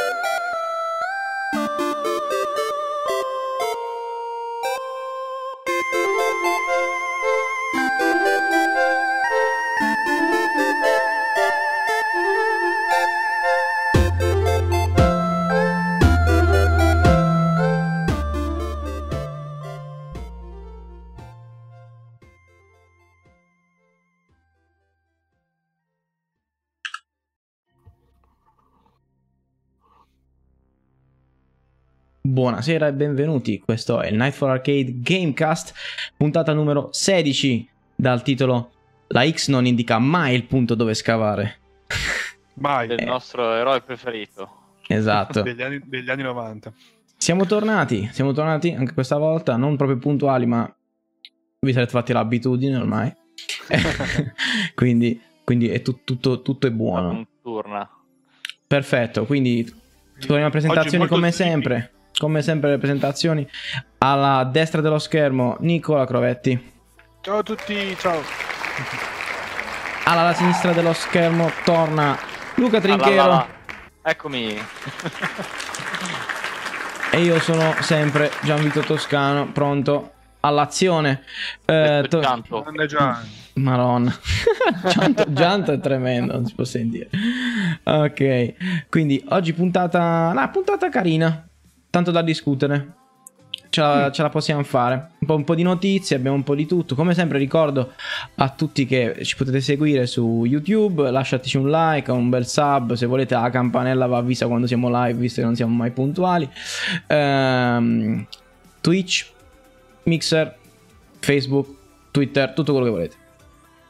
Bye. Buonasera e benvenuti, questo è il Night for Arcade Gamecast, puntata numero 16 dal titolo La X non indica mai il punto dove scavare. Mai. Del nostro eroe preferito. Esatto. Degli anni, degli anni 90. Siamo tornati, siamo tornati anche questa volta, non proprio puntuali, ma vi sarete fatti l'abitudine ormai. quindi, quindi è tut- tutto, tutto è buono. Notturna. Perfetto, quindi torniamo a presentazioni molto come sleepy. sempre. Come sempre le presentazioni. Alla destra dello schermo Nicola Crovetti. Ciao a tutti, ciao. Alla sinistra dello schermo torna Luca Trinchero. là. Eccomi. E io sono sempre Gianvito Toscano, pronto all'azione. Eh, to-. Maronna, Gianto, Gianto è tremendo, non si può sentire. Ok, quindi oggi puntata, una puntata carina, tanto da discutere. Ce la, ce la possiamo fare. Un po', un po' di notizie, abbiamo un po' di tutto. Come sempre ricordo a tutti che ci potete seguire su YouTube, lasciateci un like, un bel sub, se volete la campanella va avvisa quando siamo live, visto che non siamo mai puntuali. Ehm, Twitch, Mixer, Facebook, Twitter, tutto quello che volete.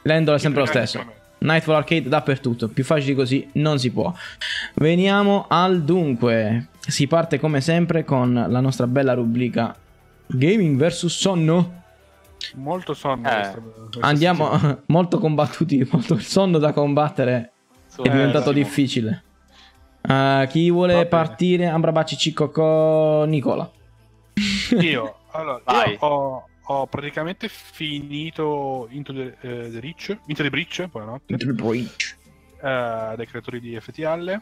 L'handle è sempre lo stesso. Nightfall Arcade dappertutto, più facile così non si può. Veniamo al dunque. Si parte come sempre con la nostra bella rubrica Gaming vs sonno. Molto sonno. Eh. questa- questa Andiamo molto combattuti, molto il sonno da combattere è Eh, diventato sì. difficile. Uh, chi vuole partire? Ambrabaci Cicco Nicola. Io, allora, Vai. io ho, ho praticamente finito Into the, eh, the Reach, Into the Breach, buonanotte, eh, dai creatori di FTL.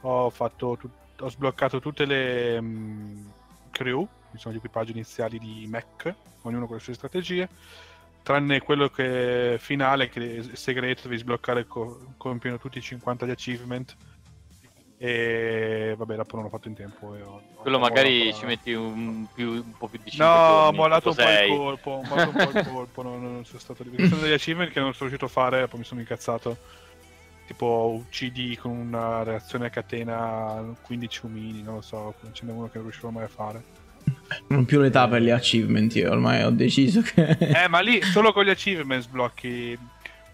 Ho, fatto tut- ho sbloccato tutte le mm, crew, sono gli equipaggi iniziali di mech, ognuno con le sue strategie. Tranne quello che finale, che è segreto, devi sbloccare co- compiono tutti i 50 di achievement. E vabbè, dopo non l'ho fatto in tempo. e ho- Quello ho magari mollato ci metti un, più, un po' più di 5 No, ho mollato un colpo, ho mollato un po' il colpo, non, non sono stato lì. Ci sono degli achievement che non sono riuscito a fare, poi mi sono incazzato. Tipo uccidi con una reazione a catena 15 umini, non lo so, ce n'è uno che non riuscivo mai a fare. Non più l'età per gli achievement, io ormai ho deciso che... Eh, ma lì solo con gli achievement sblocchi.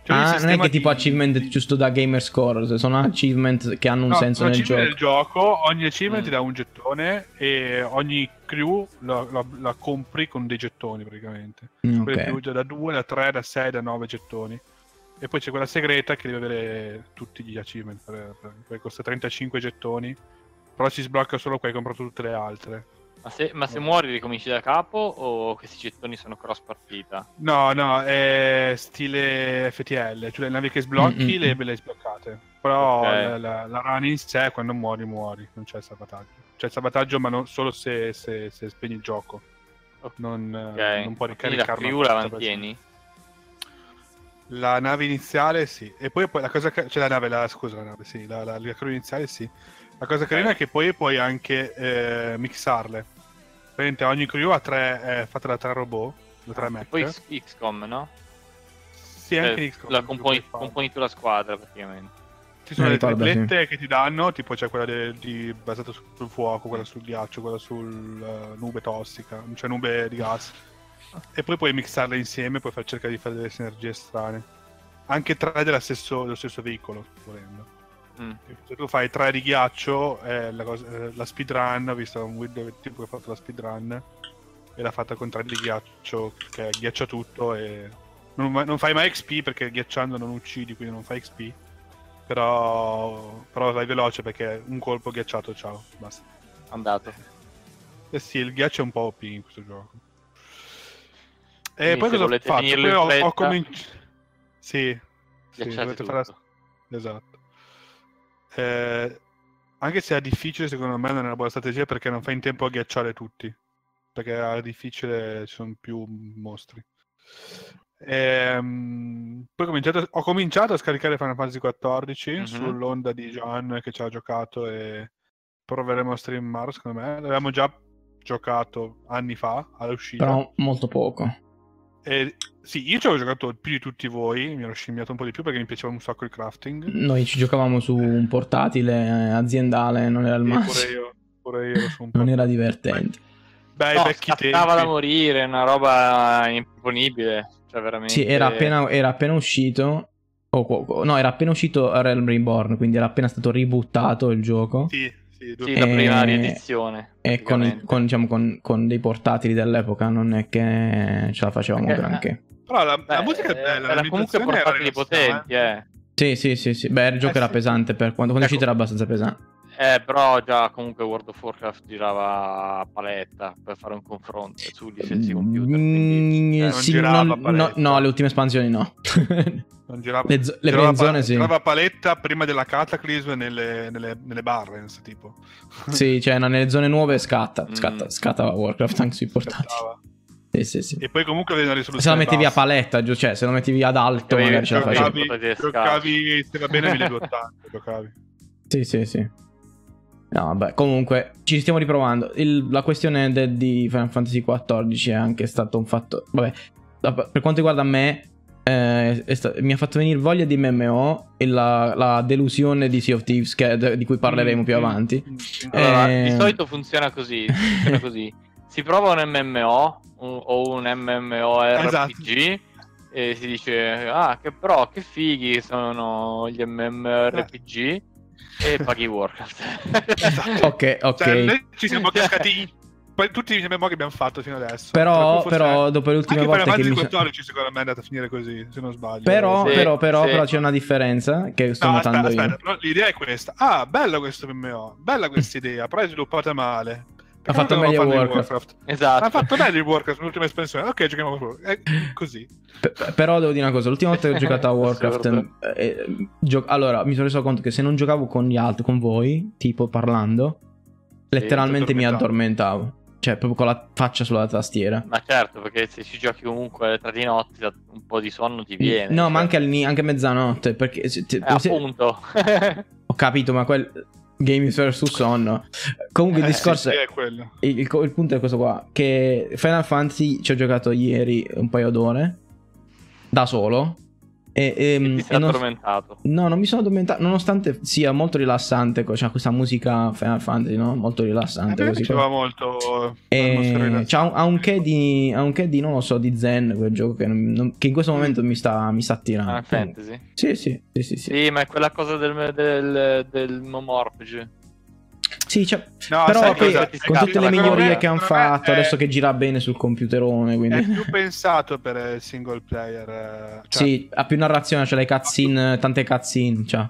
Cioè, Ah, non è che tipo di- achievement di- giusto da gamer score, sono achievement che hanno un No, senso nel achievement gioco. del gioco, ogni achievement Mm. ti dà un gettone e ogni crew la, la- la compri con dei gettoni praticamente. Mm, Quelle ok. più da 2, da 3, da 6, da 9 gettoni. E poi c'è quella segreta che deve avere tutti gli achievement, per, per- che costa 35 gettoni, però si sblocca solo qua hai comprato tutte le altre. Ma se, ma se muori ricominci da capo o questi gettoni sono cross partita? No, no, è stile FTL, cioè le navi che sblocchi Mm, mm, le, mm. le sbloccate. Però Ok. la, la, la run in sé, quando muori, muori, non c'è il salvataggio. C'è il salvataggio, ma non, solo se, se, se spegni il gioco. Non, Ok. eh, non puoi Quindi la ricaricarlo. crew la mantieni? La nave iniziale sì, e poi, poi la cosa ca- cioè la nave, la, scusa, la nave, sì, la, la, la crew iniziale sì. La cosa carina è che poi puoi anche eh, mixarle. Praticamente ogni crew ha tre, è fatta da tre robot, da tre mech. Ah, Poi X- XCOM, no? sì, anche Eh, XCOM, la componi, puoi fare. componi tu la squadra praticamente. Ci sono le ricordo, sì. triplette che ti danno, tipo c'è quella de- di- basata sul, fuoco, quella sul ghiaccio, quella sul eh, nube tossica, cioè nube di gas. E poi puoi mixarle insieme, puoi far cercare di fare delle sinergie strane. Anche tre dello stesso, dello stesso veicolo, volendo. Mm. Se tu fai tre di ghiaccio, eh, la, cosa- eh, la speedrun, ho visto un video tipo che ha fatto la speedrun e l'ha fatta con tre di ghiaccio che ghiaccia tutto e non, non fai mai XP perché ghiacciando non uccidi, quindi non fai XP. Però, però vai veloce perché un colpo ghiacciato, ciao, basta. Andato. Eh sì, il ghiaccio è un po' OP in questo gioco. Quindi E poi se cosa ho fatto? Poi ho, ho cominciato... Sì, sì fare. Esatto. Eh, anche se è difficile, secondo me non è una buona strategia perché non fai in tempo a ghiacciare tutti. Perché è difficile, ci sono più mostri. Ehm, poi ho cominciato, ho cominciato, a scaricare Final Fantasy XIV mm-hmm. sull'onda di Gian che ci ha giocato e proveremo a streamarlo, secondo me. L'avevamo già giocato anni fa all'uscita. Però molto poco. E, sì, io ci avevo giocato più di tutti voi, mi ero scimmiato un po' di più perché mi piaceva un sacco il crafting. Noi ci giocavamo su un portatile eh, aziendale, non era il massimo. Pure io, pure io su un Non era divertente. Beh, no, vecchi tempi. da morire, una roba improponibile. Cioè, veramente... Sì, era appena, era appena uscito. Oh, no, era appena uscito Realm Reborn, quindi era appena stato ributtato il gioco. Sì, sì, sì la prima riedizione. E con, con, diciamo, con, con, dei portatili dell'epoca non è che ce la facevamo Perché, granché. Però la, Beh, la musica è bella. Era comunque portatili potenti, eh. Sì, sì, sì, sì. Beh, il gioco eh, era sì. pesante per quando, quando ecco. uscito era abbastanza pesante. Eh, però già comunque World of Warcraft girava a paletta per fare un confronto sugli stessi computer. Quindi, mm, eh, sì, non non, no, no, le ultime espansioni no. non girava, le, zo- le girava, zone sì. Girava a paletta prima della Cataclysm nelle, nelle, nelle barrens, tipo. sì, cioè no, nelle zone nuove scatta, scatta, mm. scatta Warcraft anche sui portati. Sì, sì, sì. E poi comunque vedi una risoluzione. Se lo mettevi bassa. a paletta, cioè se lo mettevi ad alto, magari ce la facevi. Giocavi, se va bene, 1280. giocavi. Sì, sì, sì. No, vabbè, comunque ci stiamo riprovando. Il, la questione de, di Final Fantasy XIV è anche stato un fatto. Vabbè, per quanto riguarda me, eh, sta, mi ha fatto venire voglia di MMO e la, la delusione di Sea of Thieves, che, di cui parleremo mm, più avanti. Mm, mm. Allora, eh... Di solito funziona così. Funziona così. si prova un MMO un, o un MMORPG. Esatto. E si dice, ah, che però, che fighi sono gli MMORPG. E paghi Warcraft. esatto. Ok, ok. Cioè, noi ci siamo cascati poi tutti i MMO che abbiamo fatto fino adesso. Però, però dopo le ultime volte che mi 14 secondo me è andata a finire così, se non sbaglio. Però, sì, però, però, sì. però c'è una differenza che sto no, notando aspetta, io. Aspetta, l'idea è questa. Ah, bello questo MMO, bella questa idea, però è sviluppata male. Ha fatto meglio Warcraft. Warcraft. Esatto. Ha fatto meglio il Warcraft l'ultima espansione. Ok, giochiamo a Warcraft. È così. P- però devo dire una cosa: l'ultima volta che ho giocato a Warcraft, eh, eh, gio- allora mi sono reso conto che se non giocavo con gli altri, con voi, tipo parlando, letteralmente mi addormentavo. Cioè, proprio con la faccia sulla tastiera. Ma certo, perché se ci giochi comunque tre di notte, un po' di sonno ti viene. No, cioè. ma anche, anche mezzanotte. Perché. Se, eh, appunto. ho capito, ma quel Games vs sonno. Comunque il eh, discorso sì, è, quello. Il, il, il, punto è questo qua. Che Final Fantasy ci ho giocato ieri un paio d'ore. Da solo. E, e, e ti sei non, addormentato? No, non mi sono addormentato. Nonostante sia molto rilassante, c'è questa musica Final Fantasy, no? Molto rilassante. Mi piaceva molto. E, c'ha un, ha, un che di, ha un che di, non lo so, di Zen quel gioco che, non, che in questo momento mi sta, mi sta tirando. Ah, fantasy? Sì, sì, sì, sì, sì. Sì, ma è quella cosa del, del, del Momorpg. Sì, cioè, no, però poi, con tutte le migliorie che hanno fatto, è... adesso che gira bene sul computerone. Quindi... È più pensato per il single player. Eh, cioè... Sì, ha più narrazione, c'è le cutscene, tante cutscene. Cioè.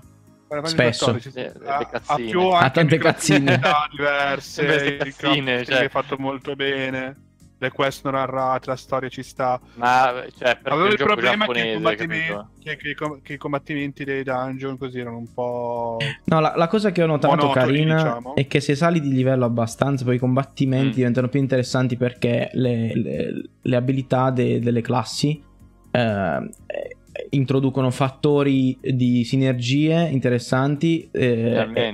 Spesso 14, sì, ha, ha, più ha tante cazzine diverse, cazzine, cioè. fatto molto bene le quest non narrate, la storia ci sta. Ma cioè, Avevo il problema che i, combattimenti, che, che, che i, combattimenti, dei dungeon così erano un po'. No, la, la cosa che ho notato monotoni, carina diciamo. è che se sali di livello abbastanza, poi i combattimenti mm. diventano più interessanti perché le, le, le abilità de, delle classi. Eh, introducono fattori di sinergie interessanti eh,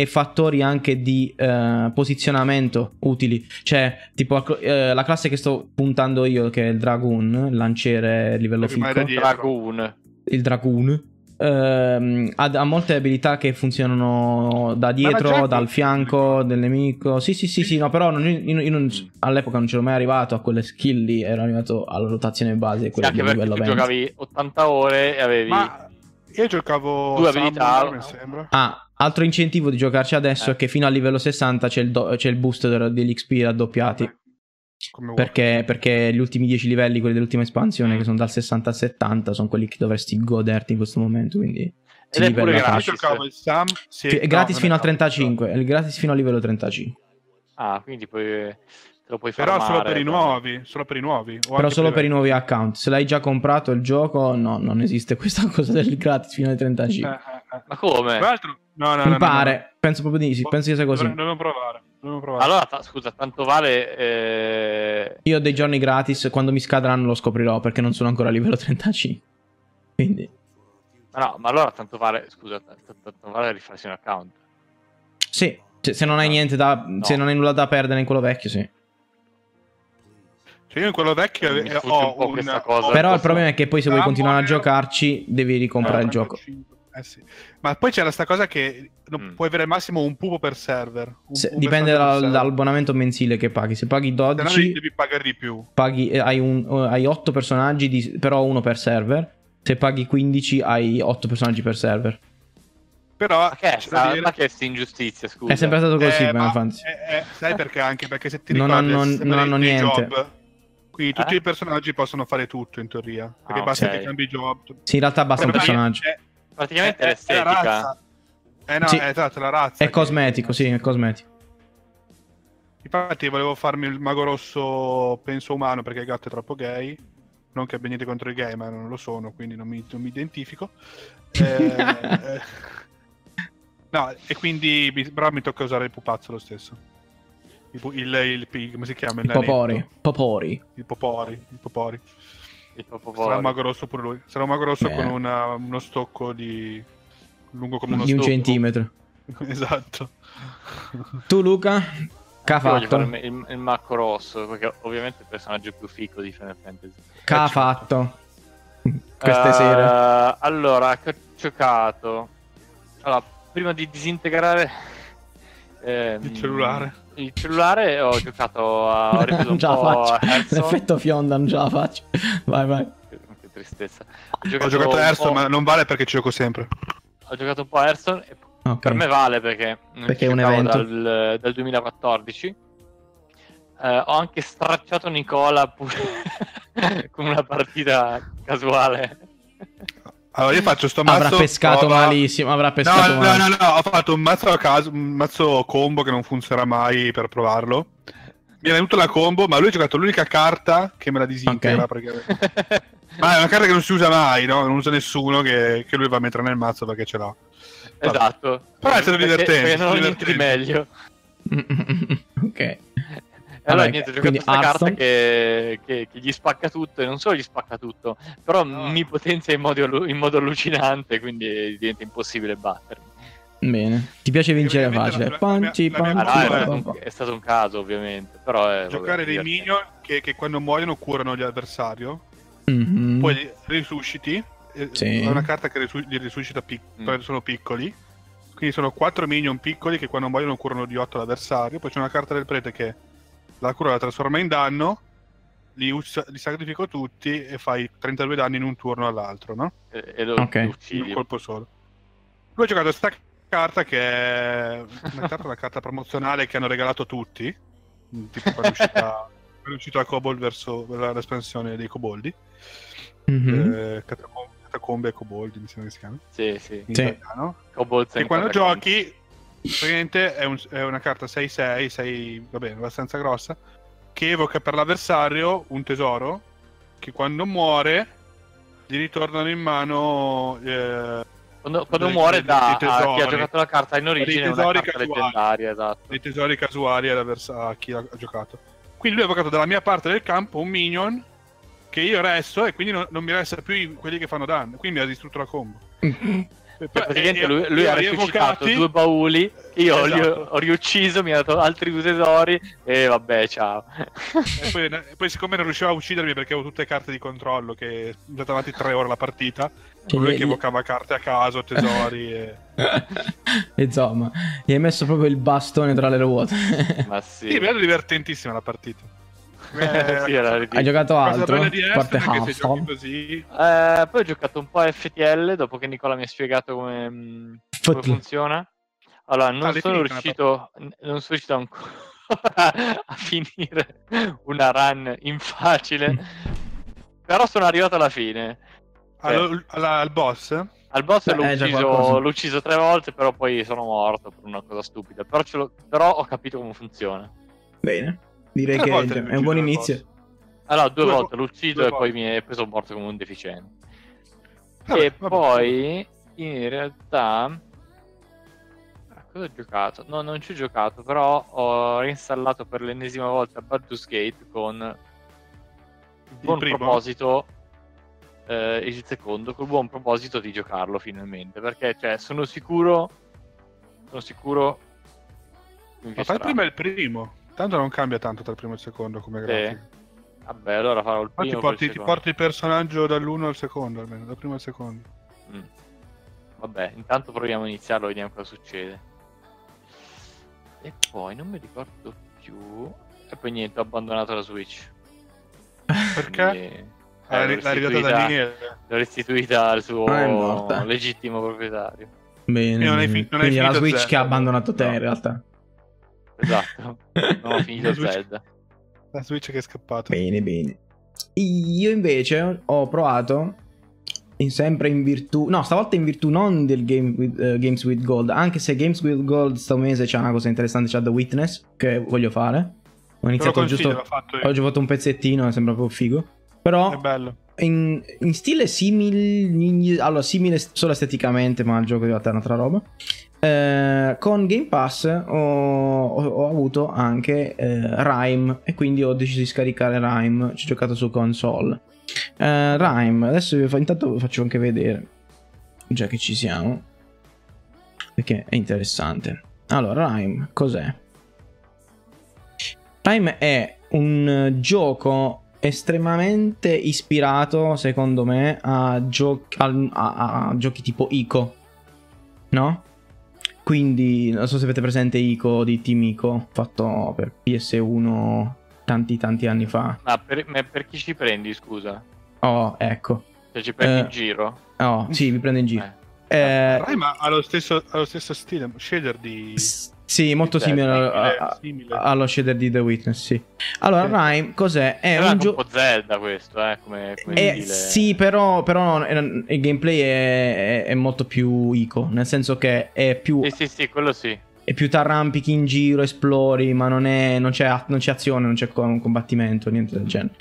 e fattori anche di uh, posizionamento utili. Cioè, tipo uh, la classe che sto puntando io, che è il Dragoon, il lanciere livello ficco. Dragoon. Il Dragoon. Uh, ha, ha, molte abilità che funzionano da dietro, dal fianco del nemico. Sì, sì, sì, sì, no, però non, io, io non, all'epoca non c'ero mai arrivato a quelle skill lì, ero arrivato alla rotazione base. Sì, anche perché tu giocavi 80 ore e avevi... Ma io giocavo due abilità. mi sembra. Ah, Altro incentivo di giocarci adesso eh. è che fino a livello 60 c'è il, do- c'è il boost degli XP raddoppiati. Perché, perché, gli ultimi 10 livelli, quelli dell'ultima espansione, mm. che sono dal 60 al 70, sono quelli che dovresti goderti in questo momento. Quindi Ed è pure gratis. Sam, sì, è gratis no, fino al 35. È il gratis fino a livello 35. Ah, quindi poi lo puoi fare. Però solo per i nuovi. Solo per i nuovi. Però solo per, per i nuovi account. Se l'hai già comprato il gioco, no, non esiste questa cosa del gratis fino al 35. Eh, eh. Ma come? Tra l'altro, no, no, Mi no, pare, no, no. penso proprio di sì, penso che sia così. Dobbiamo provare. Dobbiamo provare. Allora, ta- scusa, tanto vale... eh, Io ho dei giorni gratis, quando mi scadranno lo scoprirò perché non sono ancora a livello 35. Quindi, Ma no, ma allora tanto vale... Scusa, t- t- tanto vale rifarsi un account. sì, se, se non hai niente da... Se non hai nulla da perdere in quello vecchio, sì. Cioè, io in quello vecchio Mi eh, ho un po' un- questa cosa. Però il problema è che poi se vuoi Ah, continuare a giocarci, devi ricomprare il gioco. 35. Eh sì. Ma poi c'era sta cosa che non- Mm. puoi avere al massimo un pupo per server. Se- dipende dal- dall'abbonamento mensile che paghi. Se paghi Se no 12, devi, devi pagare di più. paghi, eh, hai, un, eh, hai 8 personaggi, di- però uno per server. Se paghi 15, hai 8 personaggi per server. Però Ma che è sta, dire- ma che è sta ingiustizia, scusa? È sempre stato così, Eh, ma- eh, eh, sai perché? Anche perché se ti Non ricordi hanno- non hanno dei- dei niente. job, quindi tutti Eh? i personaggi possono fare tutto in teoria. Perché Ah, basta ok. che cambi job. Sì, in realtà basta un Però magari- personaggio. Eh, Praticamente eh, è eh, è la l'estetica. razza. Eh no, Sì. è esatto, la razza. È che- cosmetico, sì, è cosmetico. Infatti volevo farmi il mago rosso penso umano perché il gatto è troppo gay. Non che abbia niente contro i gay, ma non lo sono, quindi non mi, non mi identifico. Eh, no, e quindi però mi tocca usare il pupazzo lo stesso. Il, il, il- il- come si chiama? Il popori. Popori. Il popori. Il popori. Il. Sarà un mago rosso pure lui. Sarà un mago rosso Beh. con una- uno stocco di lungo come uno Di un stocco. centimetro. esatto. Tu, Luca? Che ha fatto? il, il, macco rosso, perché ovviamente è il personaggio più fico di Final Fantasy. Che ha Eh, fatto? Queste Eh, sere. Allora, che ho giocato. Allora, prima di disintegrare ehm, Il cellulare. Il cellulare ho giocato a. Ho ripreso Non un ce la po' faccio. L'effetto fionda non ce la faccio. Vai, vai. Che, tristezza. Ho Ho giocato, giocato a Hearthstone, ma non vale perché ci gioco sempre. ho giocato un po' a Hearthstone e Ok. per me vale perché, Perché è un evento. Dal, dal 2014. Eh, ho anche stracciato Nicola pure con una partita casuale. Allora io faccio sto mazzo. Avrà pescato prova- malissimo. Avrà No, pescato no, male. no, no, ho fatto un mazzo a caso, un mazzo combo che non funzionerà mai per provarlo. Mi è venuta la combo, ma lui ha giocato l'unica carta che me la disintegra Ok. praticamente. Ma è una carta che non si usa mai, no? Non usa nessuno che, che lui va a mettere nel mazzo perché ce l'ha. esatto. Però è stato Perché- divertente, Perché non ho è stato niente di divertente. meglio. ok. E allora Vabbè, niente, ho giocato questa carta Hearthstone. che, che- che gli spacca tutto e non solo gli spacca tutto, però No. mi potenzia in modo, in modo allucinante, quindi diventa impossibile battermi. Bene. Ti piace vincere facile. la- la- la mia- Panci, la mia Ah, no, è, stato un, è stato un caso ovviamente, però è, Giocare vabbè, dei divertente. minion che, che quando muoiono curano gli avversario, Mhm. poi li risusciti. eh, Sì. È una carta che risu- li risuscita pic- Mm. sono piccoli. Quindi sono 4 minion piccoli che quando muoiono curano di 8 l'avversario. Poi c'è una carta del prete che la cura la trasforma in danno. Li, us- li sacrifico tutti e fai 32 danni in un turno all'altro, no? E, e lo, Ok. lo In uccidi. un colpo solo. Lui ha giocato questa carta che è una carta, una carta promozionale che hanno regalato tutti. Tipo quando è uscita, quando è uscito la Kobold verso la- l'espansione dei Koboldi. Mhm. Eh, Catacom- Catacombe e Koboldi, mi sembra che si chiama. Sì, sì. In Sì. italiano. E and quando giochi, praticamente è, un- è una carta 6-6, 6, va bene, abbastanza grossa, che evoca per l'avversario un tesoro che quando muore gli ritornano in mano eh, Quando, quando dei- muore da chi ha tesori. giocato la carta in origine una tesori carta casuali. leggendaria, esatto. dei tesori casuali a chi ha ha giocato. Quindi lui ha evocato dalla mia parte del campo un minion che io resto e quindi non, non mi resta più quelli che fanno danno. Quindi mi ha distrutto la combo. E poi- Praticamente lui, lui ha resuscitato due bauli io li ho, Esatto. ho riucciso, mi ha dato altri due tesori e vabbè, ciao. E poi, e poi siccome non riusciva a uccidermi perché avevo tutte carte di controllo che è andata avanti tre ore la partita, Cioè, lui che evocava carte a caso, tesori e... Insomma, gli hai messo proprio il bastone tra le ruote. Ma Sì, sì. mi è divertentissima la partita. Sì, era hai giocato altro? parte Hearthstone così... Eh, poi ho giocato un po' a FTL dopo che Nicola mi ha spiegato come, mm, come funziona. Allora, non Ah, sono riuscito, non sono riuscito ancora a finire una run in facile, però sono arrivato alla fine. Cioè, Allo- alla- al boss? Al boss Beh, l'ho, ucciso, l'ho ucciso tre volte, però poi sono morto per una cosa stupida. Però, ce l'ho- però ho capito come funziona. Bene. Direi Tre che volte è un buon inizio. Allora, due, Due volte vo- l'ho ucciso e poi, mi è, sono morto come un deficiente. Vabbè, e vabbè. poi in realtà cosa ho giocato? No, non ci ho giocato, però ho reinstallato per l'ennesima volta Baldur's Gate con il buon il proposito eh, il secondo, col buon proposito di giocarlo finalmente, perché cioè, sono sicuro sono sicuro ma fai prima il primo, tanto non cambia tanto tra il primo e il secondo come grafica. Vabbè, allora farò il primo. Ti porti, ti porti il personaggio dall'uno al secondo, almeno, dal primo al secondo. Mm. Vabbè, intanto proviamo a iniziarlo, vediamo cosa succede. E poi non mi ricordo più. E poi niente, ho abbandonato la Switch. Perché? Quindi, eh, l'ha da Daniele. L'ho restituita al suo ah, legittimo proprietario. Bene, non hai fi- non quindi hai la Switch Zelda, che ha abbandonato te no. in realtà. Esatto, non ho finito Zelda. La Switch che è scappata. Bene, bene. Io invece ho provato in sempre in virtù, no, stavolta in virtù non del game with, uh, Games with Gold, anche se Games with Gold sto mese c'è una cosa interessante, c'è The Witness, che voglio fare. Ho iniziato giusto, ho giocato un pezzettino, sembra proprio figo. Però è bello. In, in stile simile, allora simile solo esteticamente, ma il gioco è un'altra roba. Eh, con Game Pass ho, ho, ho avuto anche eh, Rime e quindi ho deciso di scaricare Rime, ci ho giocato su console. Uh, Rhyme, adesso vi fa, intanto vi faccio anche vedere, già che ci siamo, perché è interessante. Allora, Rhyme, cos'è? Rhyme è un gioco estremamente ispirato, secondo me, a, gio- a, a, a giochi tipo Ico, no? Quindi, non so se avete presente Ico di Team Ico, fatto per PS1 tanti tanti anni fa. Ma per, ma per chi ci prendi, scusa? Oh, ecco. Se ci prendi eh, in giro? Oh, sì, mi prendo in giro. Eh. Eh, Rai, ma ha lo, stesso, ha lo stesso stile, shader di... Sì, molto simile, simile, a, simile, allo shader di The Witness, sì. Allora, sì. Rime, cos'è? È, è un gioco... Zelda questo, eh, come, come è, Sì, però, però il gameplay è, è, è, molto più ico, nel senso che è più... Sì, sì, sì, quello sì e più ti arrampichi in giro, esplori, ma non, è, non, c'è, non c'è, azione, non c'è combattimento, niente del genere.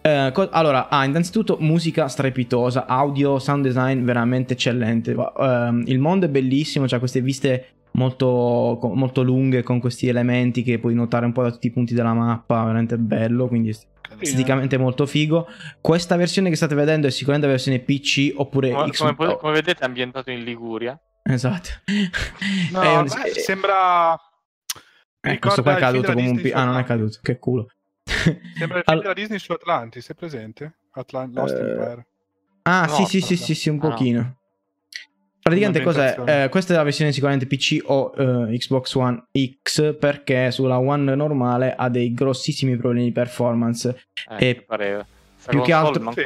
Eh, co- allora, ah, innanzitutto musica strepitosa, audio, sound design veramente eccellente. Uh, il mondo è bellissimo, c'ha queste viste molto, molto lunghe con questi elementi che puoi notare un po' da tutti i punti della mappa, veramente bello, quindi esteticamente molto figo. Questa versione che state vedendo è sicuramente la versione PC oppure come, Xbox. Come, come vedete è ambientato in Liguria. Esatto. No, un... beh, sembra... Eh, questo qua è caduto come un... Ah, non è caduto, che culo. Sembra il film della Disney su Atlantis, sei presente? Atlant- Lost uh... Empire. Ah, no, sì, sì, sì, sì, sì, un pochino. Praticamente cos'è? Eh, questa è la versione sicuramente PC o uh, Xbox One X perché sulla One normale ha dei grossissimi problemi di performance. Eh, e pareva più che altro, sì.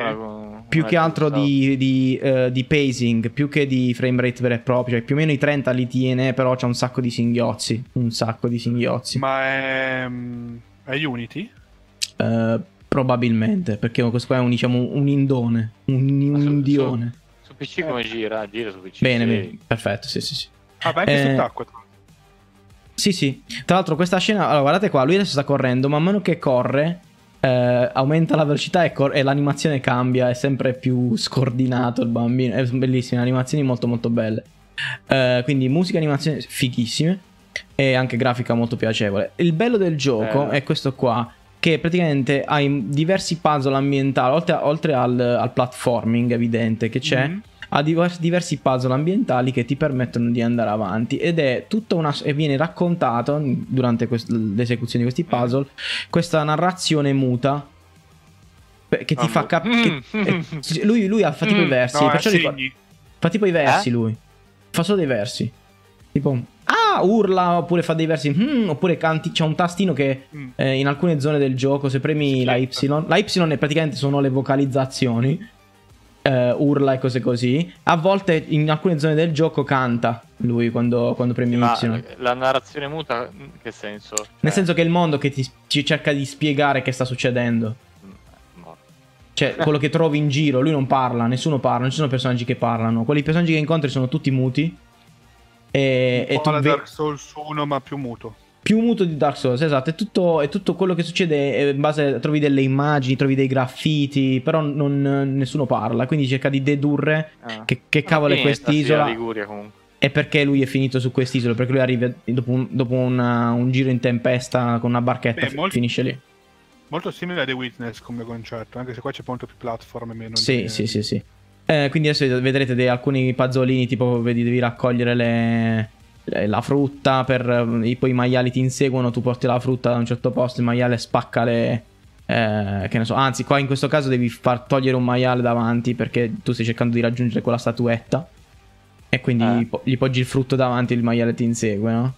più che altro di, di, uh, di, pacing, più che di frame rate vero e proprio, cioè più o meno i 30 li tiene, però c'è un sacco di singhiozzi, un sacco di singhiozzi. Ma è, mm, è Unity? Uh, probabilmente, perché questo qua è un, diciamo, un indone, un, un indione. Su, PC come eh. gira? Gira su PC. Bene, bene, perfetto, sì, sì, sì. Ah, ma anche eh, sott'acqua. Sì, sì. Tra l'altro questa scena, allora guardate qua, lui adesso sta correndo, man mano che corre eh, aumenta la velocità e, cor- e, l'animazione cambia, è sempre più scordinato il bambino, è bellissimo, animazioni molto molto belle. Eh, quindi musica e animazioni fighissime e anche grafica molto piacevole. Il bello del gioco eh. è questo qua, che praticamente hai diversi puzzle ambientali, oltre, oltre al, al, platforming evidente che c'è. Mm-hmm ha diversi puzzle ambientali che ti permettono di andare avanti ed è tutta una e viene raccontato durante quest- l'esecuzione di questi puzzle questa narrazione muta che ti fa capire lui, lui fa tipo i mm, versi no, perciò fa, fa tipo i versi eh? lui. Fa solo dei versi. Tipo ah urla oppure fa dei versi hmm, oppure canti c'è un tastino che mm. eh, in alcune zone del gioco se premi la Y la Y è praticamente sono le vocalizzazioni Uh, urla e cose così. A volte in alcune zone del gioco canta lui quando, quando premi Ma Y. La narrazione muta, che senso? Cioè... Nel senso che è il mondo che ti, ci cerca di spiegare che sta succedendo. Mm, cioè, quello che trovi in giro, lui non parla, nessuno parla, non ci sono personaggi che parlano. Quelli personaggi che incontri sono tutti muti. E, Un e tu Dark Souls 1, ma più muto. Più muto di Dark Souls, esatto. È tutto, è tutto quello che succede in base. Trovi delle immagini, trovi dei graffiti, però non, nessuno parla. Quindi cerca di dedurre ah. che, che cavolo è quest'isola. Liguria, comunque. E perché lui è finito su quest'isola? Perché lui arriva dopo un, dopo una, un giro in tempesta con una barchetta e finisce lì. Molto simile a The Witness come concetto, anche se qua c'è molto più platform e meno. Sì, di... sì, sì, sì. Eh, quindi adesso vedrete dei, alcuni puzzolini, tipo vedi, devi raccogliere le, la frutta, per, eh, poi i maiali ti inseguono, tu porti la frutta da un certo posto, il maiale spacca le... Eh, che ne so, anzi qua in questo caso devi far togliere un maiale davanti perché tu stai cercando di raggiungere quella statuetta e quindi eh. gli poggi il frutto davanti e il maiale ti insegue, no?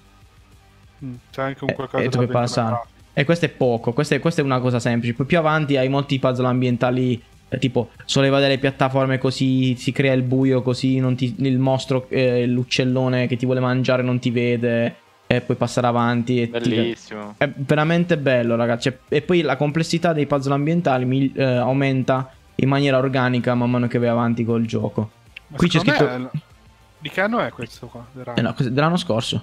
Mm, c'è anche un qualcosa e, e tu puoi passare. E questo è poco, questa è, questa è, una cosa semplice. Poi più avanti hai molti puzzle ambientali, eh, tipo solleva delle piattaforme così, si crea il buio così ti, il mostro, eh, l'uccellone che ti vuole mangiare non ti vede e puoi passare avanti. Bellissimo. Ti... È veramente bello ragazzi. E poi la complessità dei puzzle ambientali mi, eh, aumenta in maniera organica man mano che vai avanti col gioco. Ma Qui c'è scritto... È... Di che anno è questo qua? Dell'anno, eh no, dell'anno scorso.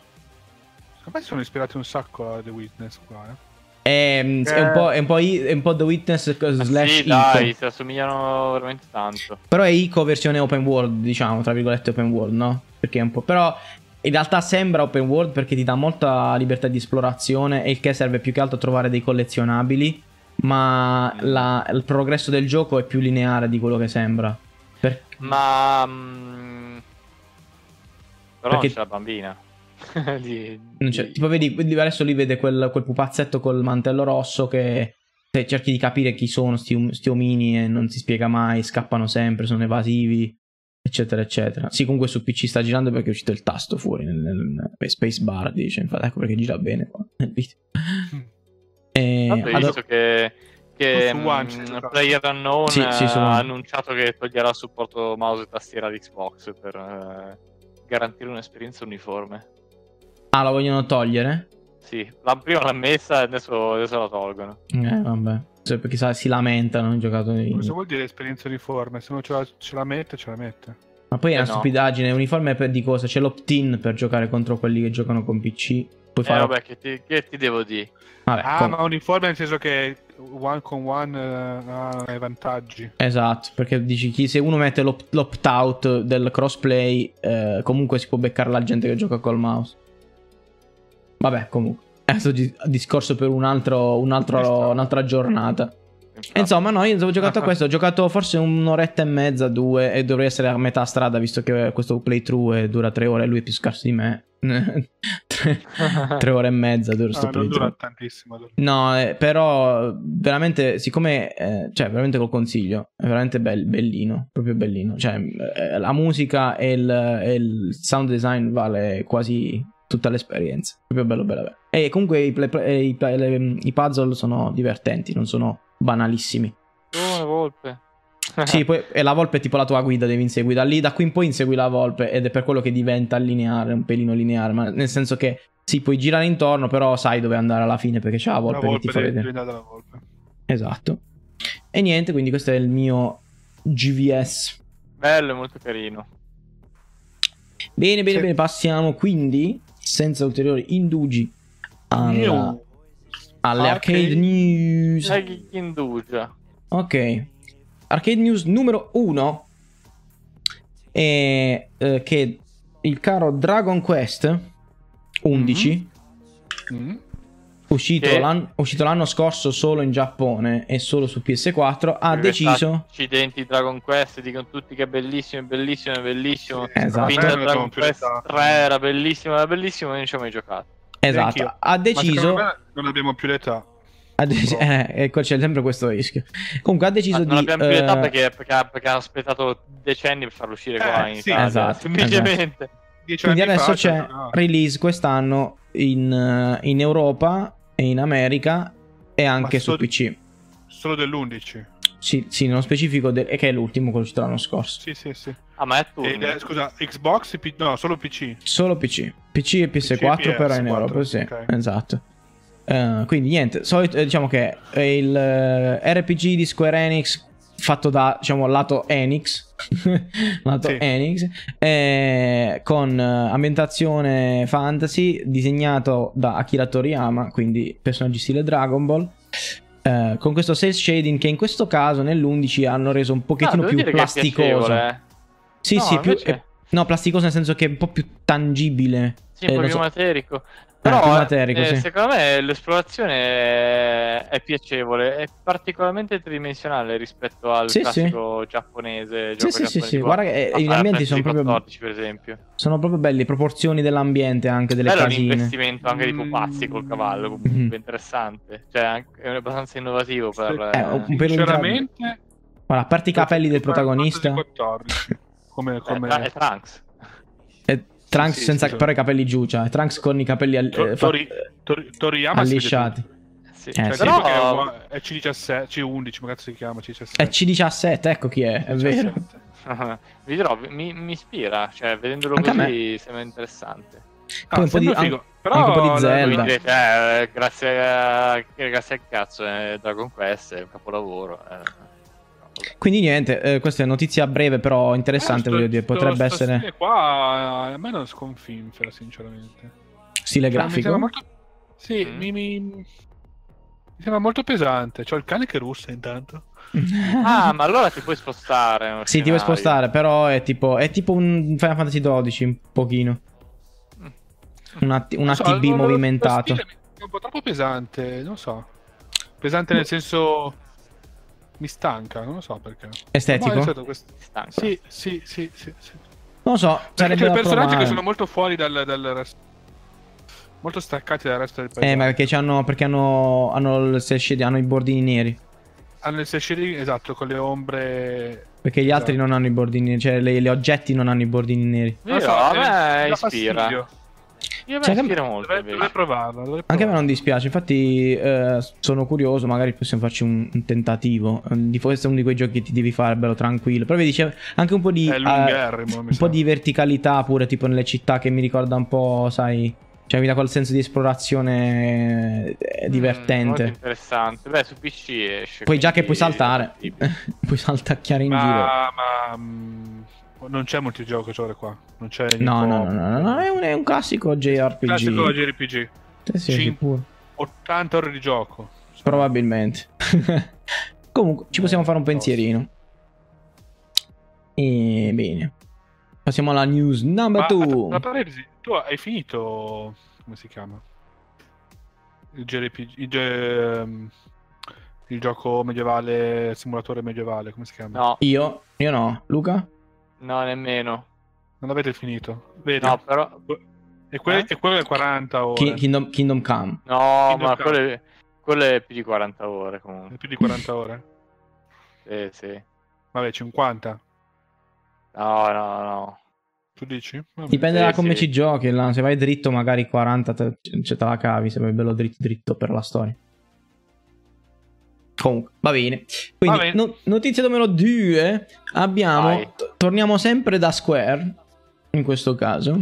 Secondo me sono ispirati un sacco a The Witness qua, eh. È, eh. è, un po', è, un po', è un po' The Witness slash sì, dai, si assomigliano veramente tanto. Però è Ico versione open world, diciamo, tra virgolette open world, no? Perché è un po'... Però in realtà sembra open world perché ti dà molta libertà di esplorazione e il che serve più che altro a trovare dei collezionabili, ma mm. la, il progresso del gioco è più lineare di quello che sembra. Per... Ma... Mm, però perché... c'è la bambina. di, di... Tipo, vedi, adesso lì vede quel, quel, pupazzetto col mantello rosso che se cerchi di capire chi sono sti, sti omini e non si spiega mai, scappano sempre, sono evasivi, eccetera, eccetera. Sì, comunque su PC sta girando perché è uscito il tasto fuori nel, nel, nel space bar, dice, infatti ecco perché gira bene qua nel video. e, Vabbè, ad... visto che che mh, Player Unknown sì, sì, sono... ha annunciato che toglierà il supporto mouse e tastiera di Xbox per eh, garantire un'esperienza uniforme. Ah, la vogliono togliere? Sì, la prima l'ha messa e adesso, adesso la tolgono. Eh, vabbè. Cioè, perché sa, si lamentano, hanno giocato di... Cosa vuol dire esperienza uniforme? Se uno ce la, ce la mette, ce la mette. Ma poi è una eh no. stupidaggine, uniforme per di cosa? C'è l'opt-in per giocare contro quelli che giocano con PC. Puoi eh, fare... vabbè, che ti, che ti devo dire? Vabbè, ah, com... ma uniforme nel senso che one con one uh, ha i vantaggi. Esatto, perché dici che se uno mette l'opt- l'opt-out del crossplay, eh, comunque si può beccare la gente che gioca col mouse. Vabbè, comunque. Adesso discorso per un altro, un altro, un'altra giornata. Insomma, no, io ho giocato a questo. Ho giocato forse un'oretta e mezza, due, e dovrei essere a metà strada, visto che questo playthrough dura tre ore e lui è più scarso di me. tre, tre, ore e mezza dura no, non dura tantissimo. No, eh, però veramente, siccome, eh, cioè, veramente col consiglio, è veramente bell, bellino, proprio bellino. Cioè, eh, la musica e il, e il sound design vale quasi tutta l'esperienza. Proprio bello, bello, bello. E comunque i, play, i, le, i puzzle sono divertenti, non sono banalissimi. Oh, la volpe. sì, poi e la volpe è tipo la tua guida, devi inseguire. Da lì, da qui in poi insegui la volpe ed è per quello che diventa lineare, un pelino lineare, ma nel senso che sì, puoi girare intorno, però sai dove andare alla fine perché c'è la volpe, volpe che ti fa vedere. La volpe. Esatto. E niente, quindi questo è il mio GVS. Bello, molto carino. Bene, bene, sì. bene, passiamo quindi senza ulteriori indugi alla, alle arcade, news. Indugia. Ok, arcade news numero 1 è eh, che il caro Dragon Quest 11 mm-hmm. Mm-hmm. Uscito, che... l'anno, uscito, l'anno scorso solo in Giappone e solo su PS4 ha deciso accidenti Dragon Quest dicono tutti che è bellissimo bellissimo è bellissimo. Esatto. Dragon Quest 3 era bellissimo era bellissimo e non ci ho mai giocato esatto ha deciso non abbiamo più l'età. Ha dec- eh, ecco c'è sempre questo rischio. Comunque ha deciso Ma non di non abbiamo più l'età uh... perché, perché, perché, ha aspettato decenni per farlo uscire eh, qua in sì, Italia esatto, semplicemente. Esatto. quindi adesso c'è release quest'anno in, in Europa e in America e anche su PC. Solo dell'11? Sì, sì, nello specifico, de- che è l'ultimo quello uscito l'anno scorso. Sì, sì, sì. Ah, ma è tu. Eh, scusa, Xbox? P- no, solo PC. Solo PC. PC e PS4 PC però in Europa, sì. Okay. Esatto. Uh, quindi niente, solito, diciamo che il uh, RPG di Square Enix fatto da, diciamo, lato Enix, lato sì. Enix eh, con ambientazione fantasy, disegnato da Akira Toriyama, quindi personaggi stile Dragon Ball. Eh, con questo cel shading che in questo caso nell'11 hanno reso un pochettino no, più plasticoso. Sì, no, sì, più, è, no, plasticoso nel senso che è un po' più tangibile. Sì, un po' eh, più so. materico. Però materico, eh, sì. secondo me l'esplorazione è piacevole, è particolarmente tridimensionale rispetto al sì, classico sì. giapponese. Sì, sì, sì, sì, guarda che gli ambienti sono proprio 14, per esempio. Sono proprio belli, le proporzioni dell'ambiente anche delle Bello casine. È un investimento anche di pupazzi col cavallo, comunque mm-hmm. interessante. Cioè è abbastanza innovativo per eh, un per Sinceramente Guarda, a parte i capelli del protagonista. Come, come... È, è Trunks. Trunks sì, senza sì, però i capelli giù, cioè Trunks con i capelli all- Tor- Tori- Tori- Toriyama allisciati. Sì, eh, cioè, sì. Però... è C17, C11, come cazzo si chiama C17? È C17, ecco chi è, è C17. vero. vi dirò, mi, mi, ispira, cioè vedendolo Anche così sembra interessante. Ah, un po' di, figo. Però un po' di Zelda. eh, grazie, a, grazie al cazzo, eh, Dragon Quest è un capolavoro. Eh. Quindi niente, eh, questa è notizia breve però interessante, eh, voglio dire, potrebbe sto, essere... Qua a me non sconfinfera, sinceramente. Stile cioè, grafico? Mi molto... Sì, mm. mi, mi... mi, sembra molto pesante. C'ho il cane che russa intanto. ah, ma allora ti puoi spostare. Sì, ti puoi spostare, però è tipo, è tipo un Final Fantasy XII, un pochino. Mm. Un, att- un so, ATB movimentato. È un po' troppo pesante, non so. Pesante nel senso mi stanca, non lo so perché. Estetico? Questo... Sì, sì, sì, sì, sì. Non lo so, c'è cioè, personaggi che sono molto fuori dal, dal resto. Molto staccati dal resto del paese. Eh, ma perché, hanno, perché hanno, hanno, il hanno i bordini neri. Hanno il shading, esatto, con le ombre. Perché gli esatto. altri non hanno i bordini neri, cioè le, gli oggetti non hanno i bordini neri. Non so, a me ispira. Fastidio. Io cioè, mi molto. Dovrei, dovrei provarla, dovrei. Anche a me non dispiace. Infatti, eh, sono curioso. Magari possiamo farci un, un tentativo. Di questo è uno di quei giochi che ti devi fare bello tranquillo. Però vedi, c'è anche un po' di. Uh, un po' di verticalità pure, tipo nelle città, che mi ricorda un po', sai. Cioè, mi dà quel senso di esplorazione eh, divertente. Mm, interessante. Beh, su PC esce. Poi, già che puoi saltare, puoi saltacchiare in ma, giro. Ma. Non c'è multigiocatore qua. Non c'è no, no, no, no, no, è un, è un classico JRPG. Classico JRPG. Sì, sì, Cin- 80 ore di gioco. Probabilmente. Comunque, ci possiamo fare un pensierino. E bene. Passiamo alla news number 2. La parentesi, tu hai finito. Come si chiama? Il JRPG. Il, ehm, il gioco medievale, simulatore medievale, come si chiama? No. Io? Io no. Luca? No, nemmeno. Non avete finito? Vedi? No, però... E, que- eh? e quello è 40 ore. Kingdom, Kingdom Come. No, Kingdom ma quello è, quello è, più di 40 ore comunque. È più di 40 ore? sì, sì. Vabbè, 50. No, no, no. Tu dici? Vabbè. Dipende da come sì. ci giochi. Se vai dritto, magari 40 te, te la cavi. Se vai bello dritto, dritto per la storia. Comunque, va bene. Quindi, va bene. No, notizia numero 2. Abbiamo. T- torniamo sempre da Square. In questo caso.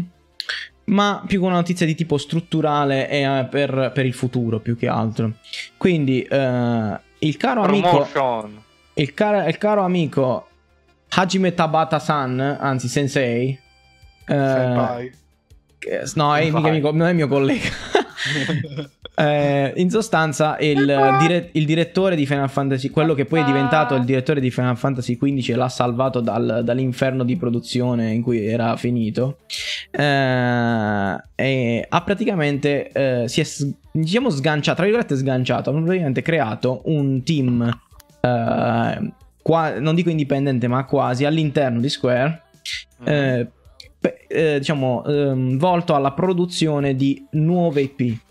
Ma più con una notizia di tipo strutturale e uh, per, per, il futuro, più che altro. Quindi, uh, il caro Promotion. amico. Il, car- il caro amico Hajime Tabata-san, anzi Sensei. Senpai. No, è, mica amico, non è mio collega. Eh, in sostanza, il, dire- il, direttore di Final Fantasy, quello che poi è diventato il direttore di Final Fantasy XV, l'ha salvato dal, dall'inferno di produzione in cui era finito. Eh, e ha praticamente eh, si è diciamo sganciato, tra virgolette sganciato, ha praticamente creato un team, eh, qua, non dico indipendente, ma quasi all'interno di Square. Mm. Eh, diciamo ehm, volto alla produzione di nuove IP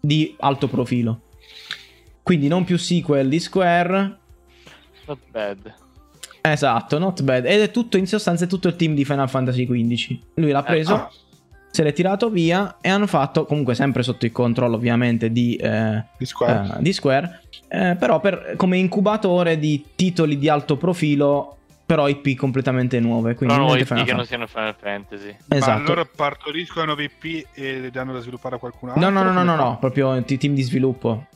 di alto profilo. Quindi non più sequel di Square. Not bad. Esatto, not bad. Ed è tutto in sostanza è tutto il team di Final Fantasy XV. Lui l'ha preso, eh, ah. se l'è tirato via e hanno fatto, comunque sempre sotto il controllo ovviamente di, eh, di Square, eh, di Square eh, però per, come incubatore di titoli di alto profilo però IP completamente nuove. Quindi però IP che non siano Final Fantasy. Esatto. Ma allora partoriscono IP e le danno da sviluppare a qualcun altro? No, no, no, no, no, no, proprio team di sviluppo.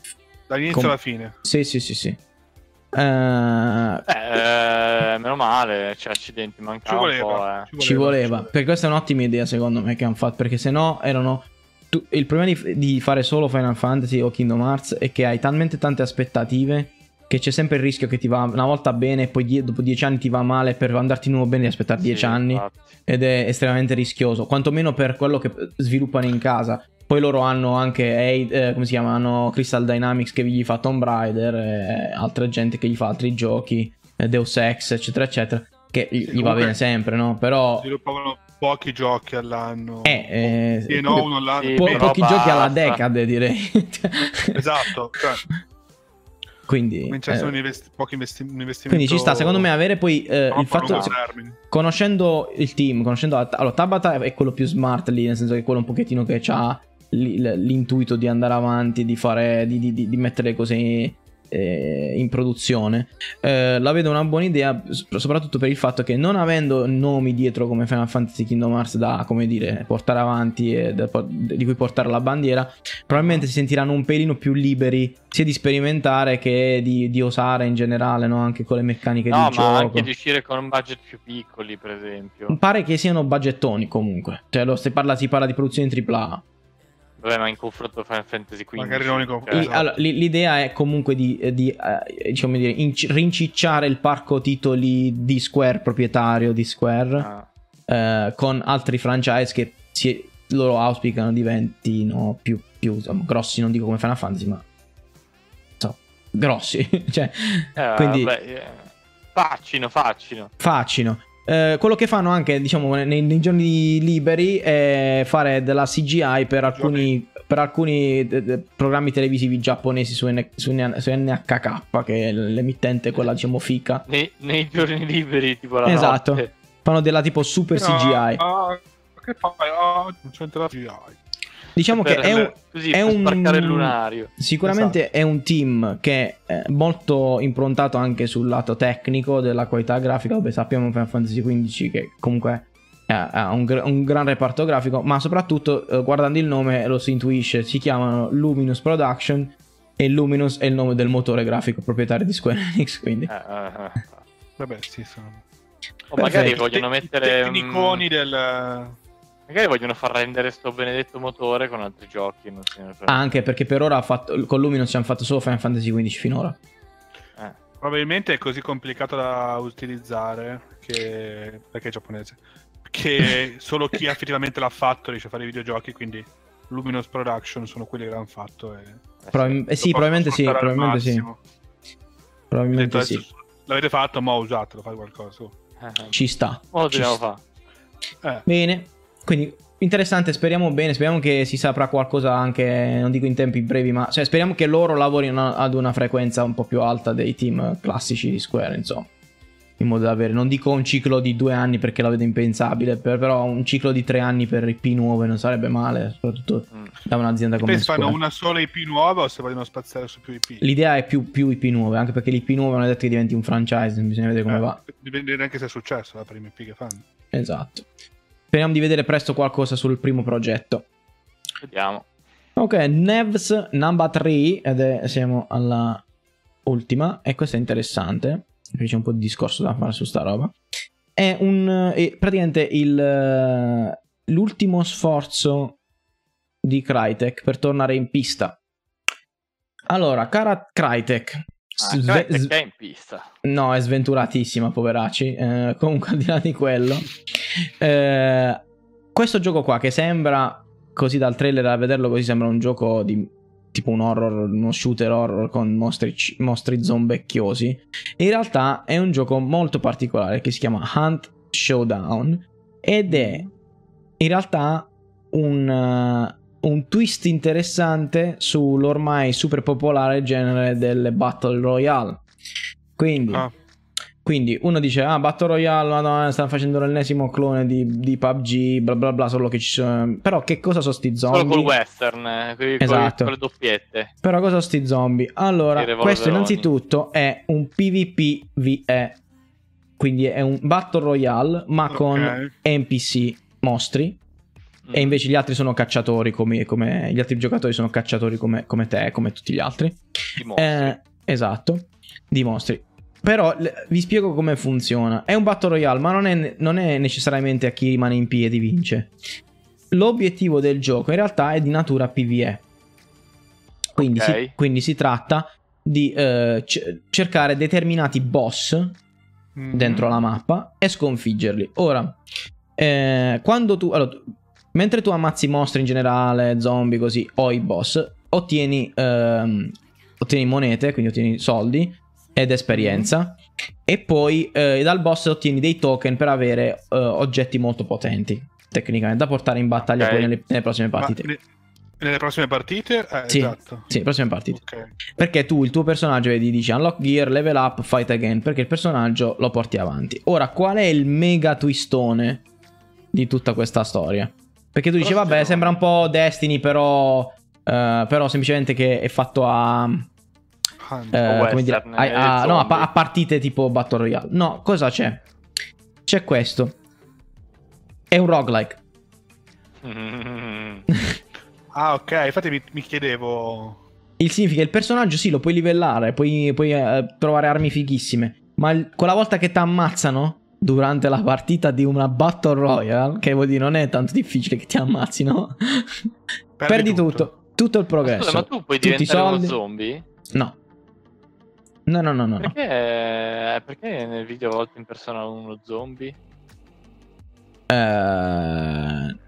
Dall'inizio Com- alla fine? Sì, sì, sì, sì. Uh, eh, meno male, c'è accidenti, mancava ci voleva, un po'. Eh. Ci, voleva, ci voleva. Perché questa è un'ottima idea, secondo me, che hanno fatto. Perché se no erano. Tu, il problema di, di, fare solo Final Fantasy o Kingdom Hearts è che hai talmente tante aspettative che c'è sempre il rischio che ti va una volta bene e poi die- dopo dieci anni ti va male per andarti di nuovo bene di aspettare dieci sì, anni. infatti. ed è estremamente rischioso quantomeno per quello che sviluppano in casa. Poi loro hanno anche eh, come si chiama? Hanno Crystal Dynamics che gli fa Tomb Raider e altra gente che gli fa altri giochi eh, Deus Ex eccetera eccetera che sì, gli va bene sempre no? Però sviluppavano pochi giochi all'anno. Eh, eh, sì, no, uno all'anno po- pochi basta. giochi alla decade direi. Esatto cioè quindi, eh, investi- pochi investi- investimenti. Quindi ci sta, secondo me, avere poi eh, il fatto. Conoscendo il team, conoscendo. Allora, Tabata è quello più smart lì, nel senso che è quello un pochettino che ha l'intuito di andare avanti, di fare. di, di, di mettere le cose eh, in produzione. Eh, la vedo una buona idea, soprattutto per il fatto che non avendo nomi dietro come Final Fantasy Kingdom Hearts da, come dire, portare avanti e da, di cui portare la bandiera, probabilmente si sentiranno un pelino più liberi sia di sperimentare che di, di osare in generale, no? anche con le meccaniche no, di gioco. No, ma anche di uscire con un budget più piccoli, per esempio. Pare che siano budgettoni comunque, cioè lo, si, parla, si parla di produzioni AAA. Vabbè, ma in confronto a Final Fantasy XV. Magari non in confronto. Cioè, allora, l'idea è comunque di, di eh, diciamo dire, inc- rincicciare il parco titoli di Square, proprietario di Square, ah. eh, con altri franchise che si, loro auspicano diventino più, più insomma, grossi, non dico come Final Fantasy, ma so, grossi. cioè, eh, quindi... Vabbè, eh, faccino, faccino. Faccino. Eh, quello che fanno anche, diciamo, nei, nei, giorni liberi è fare della CGI per alcuni, per alcuni de, de, programmi televisivi giapponesi su, N, su, N, su, NHK, che è l'emittente, quella, diciamo, fica. Nei, nei giorni liberi, tipo la Esatto. Notte. Fanno della tipo super CGI. Ah, che fai? Ah, non c'entra la CGI. Diciamo che è un, così, è un. Sicuramente esatto. è un team che è molto improntato anche sul lato tecnico della qualità grafica. Vabbè, sappiamo Final Fantasy XV che comunque ha un, un, gran reparto grafico, ma soprattutto eh, guardando il nome lo si intuisce, si chiamano Luminous Production e Luminous è il nome del motore grafico proprietario di Square Enix, quindi... Uh, uh, uh. Vabbè, sì, sono... O magari vogliono mettere... I tecniconi del Magari vogliono far rendere sto benedetto motore con altri giochi. Non si anche perché per ora fatto, con Luminous ci hanno fatto solo Final Fantasy XV finora. Eh. Probabilmente è così complicato da utilizzare che... perché è giapponese. Che solo chi effettivamente l'ha fatto riesce a fare i videogiochi, quindi Luminous Production sono quelli che l'hanno fatto. E... Prob- eh sì, probabilmente sì, probabilmente sì. Probabilmente detto, sì. L'avete fatto, ma usatelo, fate qualcosa. Ci sta. Oh, ci sta. Eh. Bene, quindi interessante, speriamo bene, speriamo che si saprà qualcosa anche, non dico in tempi brevi, ma cioè, speriamo che loro lavorino ad una frequenza un po' più alta dei team classici di Square, insomma. In modo da avere, non dico un ciclo di due anni perché la vedo impensabile, però un ciclo di tre anni per IP nuove non sarebbe male, soprattutto mm. da un'azienda come Square. fanno una sola IP nuova o se vogliono spaziare su più IP? L'idea è più, più IP nuove, anche perché l'IP nuova non è detto che diventi un franchise, bisogna vedere come eh, va. Dipende anche se è successo la prima IP che fanno. Esatto. Speriamo di vedere presto qualcosa sul primo progetto. Vediamo. Ok, Nevs number 3 ed è, siamo alla ultima e questo è interessante. C'è un po' di discorso da fare su sta roba. È un è praticamente il, l'ultimo sforzo di Crytek per tornare in pista. Allora, cara Crytek, Ah, sve- è in pista. No, è sventuratissima, poveracci. Eh, comunque, al di là di quello, eh, questo gioco qua che sembra così dal trailer a vederlo così sembra un gioco di tipo un horror, uno shooter horror con mostri, mostri zombecchiosi. In realtà è un gioco molto particolare che si chiama Hunt Showdown ed è in realtà un un twist interessante sull'ormai super popolare genere delle Battle Royale. Quindi, ah. quindi uno dice: Ah, Battle Royale, madonna, stanno facendo l'ennesimo clone di, di, PUBG, bla bla bla. Solo che ci sono. Però, che cosa sono sti zombie? Solo col western, eh, esatto. con le doppiette. Però, cosa sono sti zombie? Allora, questo innanzitutto è un PvPVE. Quindi è un Battle Royale, ma okay. con NPC mostri e invece gli altri sono cacciatori come, come gli altri giocatori sono cacciatori come, come te, come tutti gli altri. Eh, esatto. di mostri. Però vi spiego come funziona. È un Battle Royale, ma non è, non è necessariamente a chi rimane in piedi vince. L'obiettivo del gioco in realtà è di natura PvE. Quindi, okay. si, quindi si, tratta di eh, c- cercare determinati boss mm-hmm. dentro la mappa e sconfiggerli. Ora, eh, quando tu... Allora, mentre tu ammazzi mostri in generale, zombie così, o i boss, ottieni, ehm, ottieni monete, quindi ottieni soldi ed esperienza. E poi eh, dal boss ottieni dei token per avere eh, oggetti molto potenti, tecnicamente, da portare in battaglia okay. poi nelle, nelle, prossime partite. Ma, nelle prossime partite? Eh, sì, esatto. Sì, prossime partite. Okay. Perché tu il tuo personaggio vedi, dici unlock gear, level up, fight again, perché il personaggio lo porti avanti. Ora, qual è il mega twistone di tutta questa storia? Perché tu dici, vabbè, sembra un po' Destiny, però, uh, però semplicemente che è fatto a eh, come dire, a, a, no, a, a, partite tipo Battle Royale. No, cosa c'è? C'è questo. È un roguelike. ah, ok. Infatti mi, mi, chiedevo. Il significa il personaggio sì, lo puoi livellare, puoi, puoi eh, trovare armi fighissime. Ma il, quella volta che ti ammazzano durante la partita di una Battle Royale, che vuol dire non è tanto difficile che ti ammazzino, perdi, perdi tutto. tutto. tutto. il progresso. Scusa, ma tu puoi diventare uno zombie? No. No, no, no, no. Perché, perché nel video a volte impersona uno zombie? Uh...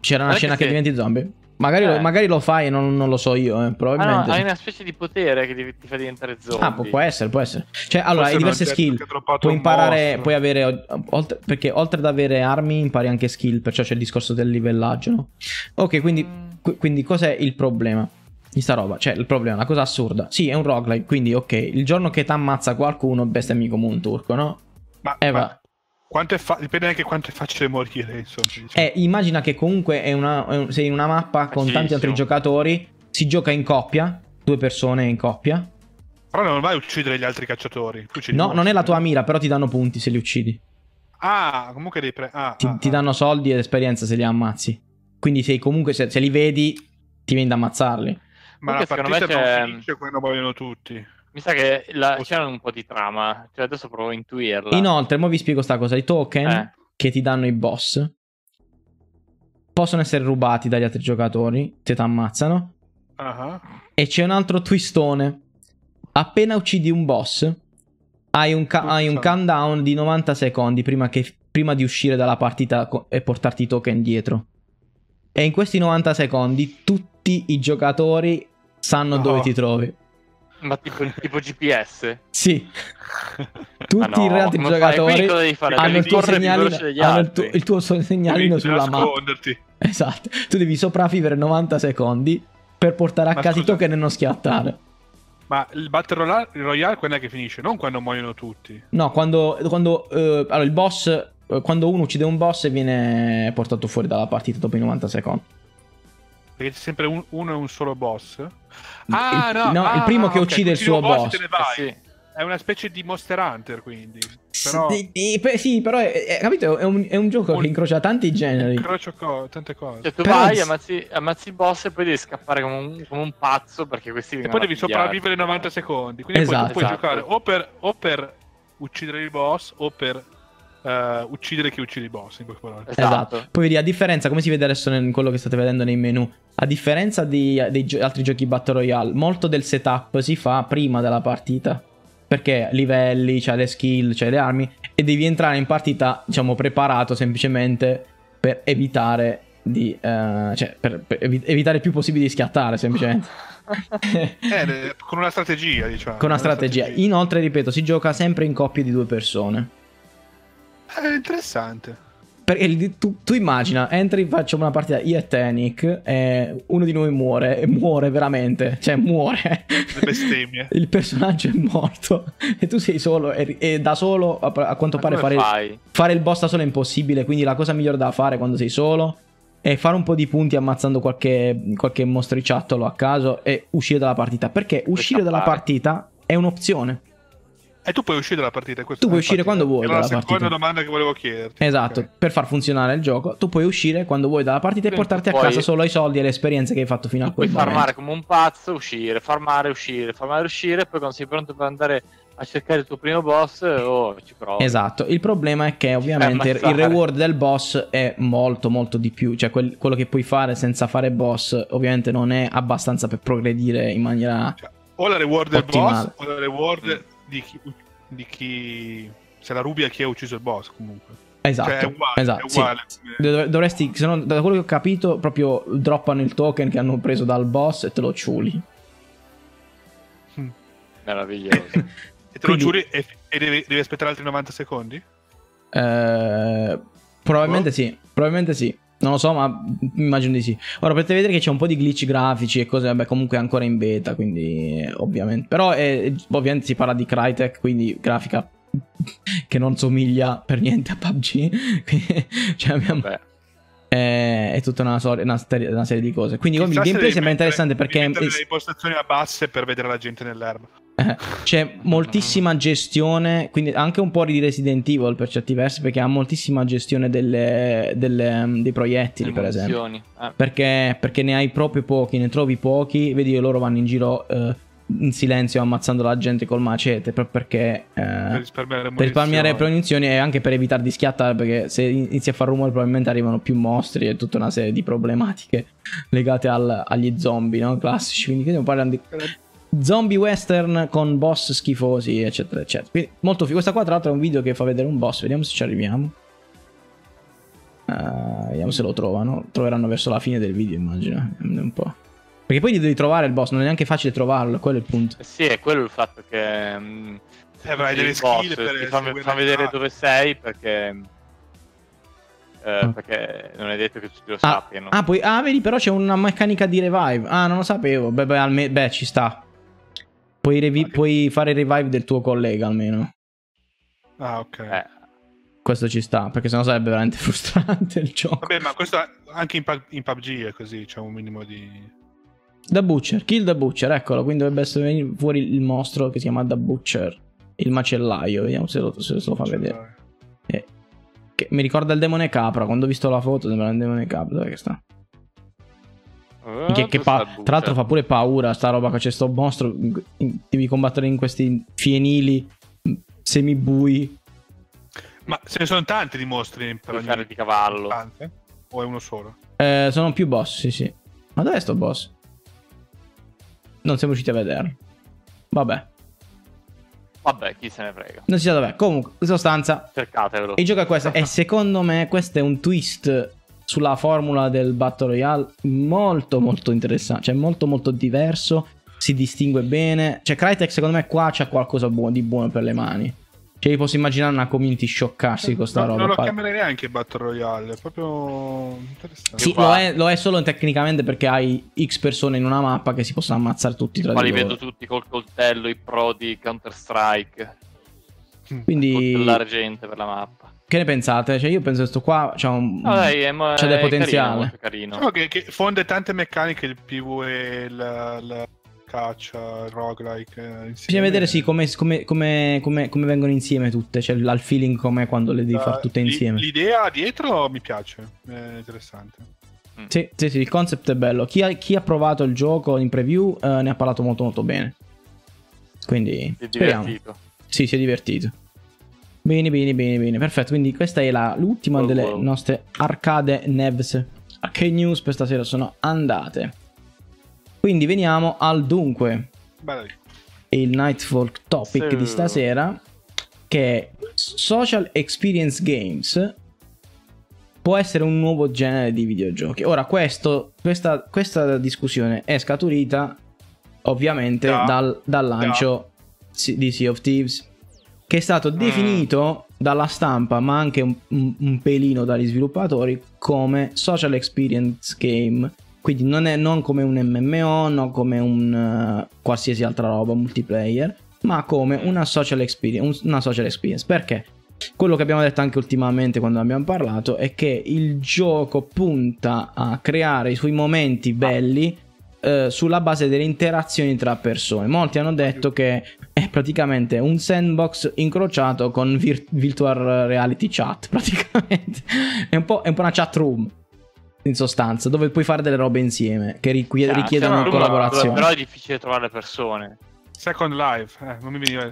C'era una scena che, che diventi zombie? Magari, eh. lo, magari, lo, fai e non, non, lo so io, eh, probabilmente. Ah no, hai una specie di potere che ti, ti fa diventare zombie. Ah, può, può, essere, può essere. Cioè, allora, hai diverse skill. Puoi imparare, puoi avere, oltre, perché oltre ad avere armi impari anche skill, perciò c'è il discorso del livellaggio, no? Ok, quindi, mm. quindi cos'è il problema? di sta roba. Cioè, il problema, una cosa assurda. Sì, è un roguelike, quindi ok, il giorno che ti ammazza qualcuno, bestemmi come un turco, no? Ma, eh, ma quanto è fa- dipende anche quanto è facile morire, insomma. Diciamo. Eh, immagina che comunque è una, è un, sei in una mappa con tanti altri giocatori, si gioca in coppia, due persone in coppia. Però non vai a uccidere gli altri cacciatori. no, non è la tua mira, però ti danno punti se li uccidi. Ah, comunque devi pre- ah, ti, ah, ti ah. danno soldi ed esperienza se li ammazzi. Quindi sei comunque, se, se li vedi, ti vieni ad ammazzarli. Ma la partita non finisce quando muoiono tutti. Mi sa che la... c'è un po' di trama, cioè adesso provo a intuirla. Inoltre, mo vi spiego sta cosa, i token eh. che ti danno i boss possono essere rubati dagli altri giocatori, se ti ammazzano. Uh-huh. E c'è un altro twistone. Appena uccidi un boss, hai un, ca- hai un countdown di 90 secondi prima, che, prima di uscire dalla partita co- e portarti i token dietro. E in questi 90 secondi tutti i giocatori sanno no. dove ti trovi. Ma tipo, tipo GPS? Sì. Tutti no, i reali giocatori hanno il tuo segnalino, hanno il tuo, il tuo segnalino sulla mappa. Esatto. Tu devi sopravvivere 90 secondi per portare a Ma casa i token e non schiattare. Ma il Battle Royale quando è che finisce? Non quando muoiono tutti. No, quando, quando uh, allora, il boss, uh, quando uno uccide un boss viene portato fuori dalla partita dopo i 90 secondi. Perché c'è sempre un, uno e un solo boss. Ah, il, no, no ah, il primo che okay. uccide il suo boss. boss. Eh, sì. È una specie di Monster Hunter, quindi. Però... Sì, sì, però è, è, capito? È un, è un gioco un... che incrocia tanti generi. Incrocia co- tante cose. Cioè, tu però vai, ammazzi, ammazzi, il boss e poi devi scappare come un, come un pazzo perché questi E poi devi sopravvivere 90 secondi. Quindi esatto. poi tu puoi esatto. giocare o per, o per uccidere il boss o per uh, uccidere chi uccide i boss, in poche parole. Esatto. esatto. Poi vedi, a differenza, come si vede adesso in quello che state vedendo nei menu, a differenza di, dei gio- altri giochi Battle Royale, molto del setup si fa prima della partita. Perché livelli, c'hai le skill, c'hai le armi e devi entrare in partita, diciamo, preparato semplicemente per evitare di... Uh, cioè, per, per evitare il più possibile di schiattare, semplicemente. eh, con una strategia, diciamo. Con una strategia. strategia. Inoltre, ripeto, si gioca sempre in coppie di due persone. È interessante. Perché tu, tu, immagina, entri, facciamo una partita io e Tenic, e uno di noi muore, e muore veramente, cioè muore. Il personaggio è morto, e tu sei solo, e, e da solo, a, a quanto Ma pare, fare, fare, il boss da solo è impossibile, quindi la cosa migliore da fare quando sei solo è fare un po' di punti ammazzando qualche, qualche mostriciattolo a caso e uscire dalla partita. Perché uscire dalla partita è un'opzione. E tu puoi uscire dalla partita. Tu puoi uscire quando vuoi Era dalla la partita. seconda domanda che volevo chiederti. Esatto, Ok. per far funzionare il gioco, tu puoi uscire quando vuoi dalla partita e Quindi portarti a puoi- casa solo i soldi e le esperienze che hai fatto fino a Tu puoi quel farmare momento. come un pazzo, uscire, farmare, uscire, farmare, uscire, poi quando sei pronto per andare a cercare il tuo primo boss, oh, ci provi. Esatto, il problema è che ovviamente il reward del boss è molto molto di più, cioè quel- quello che puoi fare senza fare boss ovviamente non è abbastanza per progredire in maniera... Cioè, o la reward del Ottimale. boss o la reward Mm. Di, chi, di chi. Se la rubi a chi ha ucciso il boss, comunque. Esatto, Cioè, è uguale. esatto, è sì. uguale. Dov- Dovresti, se no, da quello che ho capito, proprio droppano il token che hanno preso dal boss e te lo ciuli. Meraviglioso. E te lo Quindi- giuri e, e devi, devi aspettare altri 90 secondi? Eh, probabilmente Boh. sì, probabilmente sì. Non lo so, ma immagino di sì. Ora potete vedere che c'è un po' di glitch grafici e cose, vabbè, comunque è ancora in beta, quindi eh, ovviamente. Però è- ovviamente si parla di Crytek, quindi grafica che non somiglia per niente a PUBG. Quindi, cioè, abbiamo- è, è tutta una, storia- una serie, una serie di cose. Quindi il gameplay sembra interessante perché le impostazioni a basse per vedere la gente nell'erba. c'è moltissima gestione, quindi anche un po' di Resident Evil per certi versi, perché ha moltissima gestione delle, delle, um, dei proiettili, le per esempio. munizioni. Eh, Perché, perché ne hai proprio pochi, ne trovi pochi. Vedi che loro vanno in giro eh, in silenzio ammazzando la gente col macete, proprio perché... Per eh, risparmiare per risparmiare le munizioni. e anche per evitare di schiattare perché se inizi a fare rumore probabilmente arrivano più mostri e tutta una serie di problematiche legate al- agli zombie no? classici quindi stiamo parlando di zombie western con boss schifosi eccetera eccetera quindi molto figo questa qua tra l'altro è un video che fa vedere un boss vediamo se ci arriviamo Eh, vediamo se lo trovano troveranno verso la fine del video immagino un po' perché poi gli devi trovare il boss non è neanche facile trovarlo quello è il punto eh sì, è quello il fatto che... mm, Eh, il delle skill ti fa, fa vedere dove sei perché... eh, Mm. perché non è detto che tutti lo Ah, sappiano. ah, poi, ah, vedi, però c'è una meccanica di revive. Ah, non lo sapevo. Beh, beh, alme- beh, ci sta. Puoi, revi- puoi fare il revive del tuo collega almeno. Ah, ok. Eh, Questo ci sta, perché sennò sarebbe veramente frustrante il gioco. Vabbè, ma questo anche in, Pub- in PUBG è così, c'è un minimo di... The Butcher, kill the Butcher, eccolo. Quindi dovrebbe essere fuori il mostro che si chiama The Butcher. Il macellaio, vediamo se lo, se lo fa vedere. Eh, che mi ricorda il demone capra. Quando ho visto la foto, sembra un demone capra. Dove che sta? Eh, Che, che pa- tra l'altro fa butcher? pure paura sta roba che c'è sto mostro. in- devi combattere in questi fienili mh, semibui. Ma ce ne sono tanti di mostri per ogni fare di cavallo. istante? O è uno solo? Eh, sono più boss, sì, sì. Ma dov'è sto boss? Non siamo riusciti a vederlo. Vabbè, Vabbè, chi se ne frega. non si sa dov'è. Comunque, in sostanza, Cercatevelo. il gioco è questo. E secondo me, questo è un twist sulla formula del Battle Royale molto, molto interessante. Cioè, molto, molto diverso. Si distingue bene. Cioè, Crytek, secondo me, qua c'ha qualcosa di buono per le mani. Cioè, io posso immaginare una community scioccarsi con sta No, roba. non lo qua. chiamerei neanche Battle Royale, è proprio interessante. Sì, qua. lo è, lo è solo tecnicamente perché hai X persone in una mappa che si possono ammazzare tutti tra Qua di li loro. vedo tutti col coltello, i pro di Counter Strike. Quindi, Coltellare gente per la mappa. Che ne pensate? Cioè, io penso che sto qua c'ha un. No, dai, è, c'ha del è potenziale. Carino, carino. Diciamo che, che fonde tante meccaniche, il PvE, la, la caccia, il roguelike. eh, insieme. Bisogna vedere sì come, come- come- come- come vengono insieme tutte. Cioè, il feeling come quando le devi Uh, fare tutte insieme. L'idea dietro mi piace, è interessante. Mm. Sì, sì, sì, il concept è bello. Chi ha, chi ha provato il gioco in preview eh, ne ha parlato molto, molto bene. Quindi, Si è speriamo. divertito. Sì, si è divertito. Bene, bene, bene, bene. Perfetto. Quindi questa è la- l'ultima Wow, delle wow. nostre arcade nevs. Arcade news per stasera sono andate. Quindi veniamo al dunque. Dai. Il Nightfall topic Sì. di stasera. Che è Social Experience Games. Può essere un nuovo genere di videogiochi. Ora, questo, questa, questa discussione è scaturita ovviamente Da. dal, dal lancio si- di Sea of Thieves che è stato Mm. definito dalla stampa ma anche un, un- pelino dagli sviluppatori come social experience game quindi non, è, non come un MMO non come un eh, qualsiasi altra roba multiplayer ma come una social experience una social experience perché quello che abbiamo detto anche ultimamente quando abbiamo parlato è che il gioco punta a creare i suoi momenti belli eh, sulla base delle interazioni tra persone. Molti hanno detto che è praticamente un sandbox incrociato con vir- virtual reality chat, praticamente. È un, po', è un po' una chat room in sostanza, dove puoi fare delle robe insieme che richied- Ah, richiedono sì, collaborazione. Però è difficile trovare persone. Second Life, eh, non mi veniva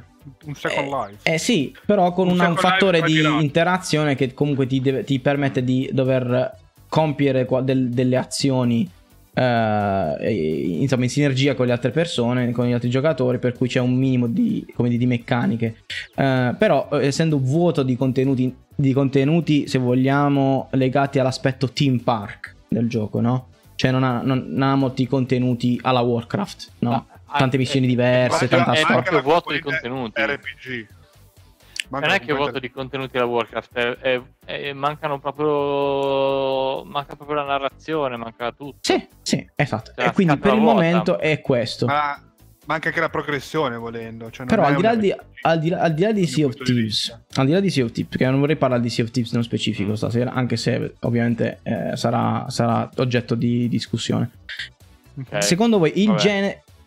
un Second Life. Eh sì, però con Un una- un fattore di girato. interazione che comunque ti, deve- ti permette di dover compiere qua- del- delle azioni eh, insomma in sinergia con le altre persone, con gli altri giocatori, per cui c'è un minimo di, come di, di meccaniche. Eh, però eh, essendo vuoto di contenuti, di contenuti, se vogliamo, legati all'aspetto team park del gioco, no? Cioè non ha, non, non ha molti contenuti alla Warcraft, no? No, Tante anche- missioni è- diverse, è- tanta è storia. proprio la vuoto di contenuti. RPG. Manca non è che è vuoto di contenuti la Warcraft, è- è- è- mancano proprio. manca proprio la narrazione, manca tutto. Sì, sì, esatto. Cioè, e quindi per il vuota. momento è questo. Ma manca anche la progressione volendo. Cioè non Però al di, di, al, di là, al di là di Sea of Thieves, al di là di Sea of Thieves, perché non vorrei parlare di Sea of Thieves nello specifico stasera, anche se ovviamente eh, sarà, sarà oggetto di discussione. Ok. Secondo voi il Vabbè.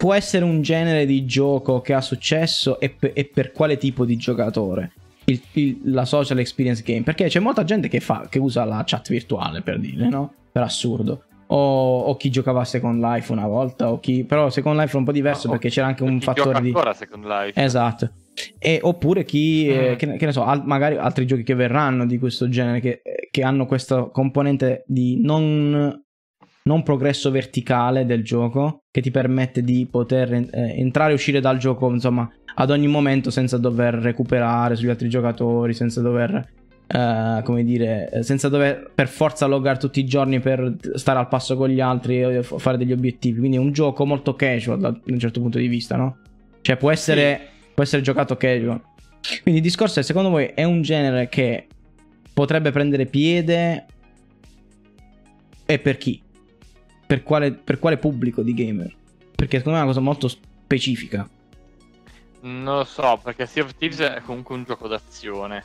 Può essere un genere di gioco che ha successo e, pe- e per quale tipo di giocatore? Il- il- la social experience game perché c'è molta gente che, fa, che usa la chat virtuale per dire no? per assurdo o, o chi giocava a Second Life una volta o chi però Second Life è un po' diverso O- perché c'era anche un fattore gioca di ancora Second Life. Esatto. E, oppure chi, eh, Mm. che, ne- che ne so, al- magari altri giochi che verranno di questo genere, che, che hanno questa componente di non, non progresso verticale del gioco, che ti permette di poter eh, entrare e uscire dal gioco, insomma, ad ogni momento senza dover recuperare sugli altri giocatori, senza dover, eh, come dire, senza dover per forza loggare tutti i giorni per stare al passo con gli altri e fare degli obiettivi. Quindi è un gioco molto casual da da un certo punto di vista, no? Cioè può essere, può essere giocato casual. Quindi il discorso è, secondo voi, è un genere che potrebbe prendere piede e per chi? Per quale, per quale pubblico di gamer? Perché secondo me è una cosa molto specifica. Non lo so, perché Sea of Thieves è comunque un gioco d'azione.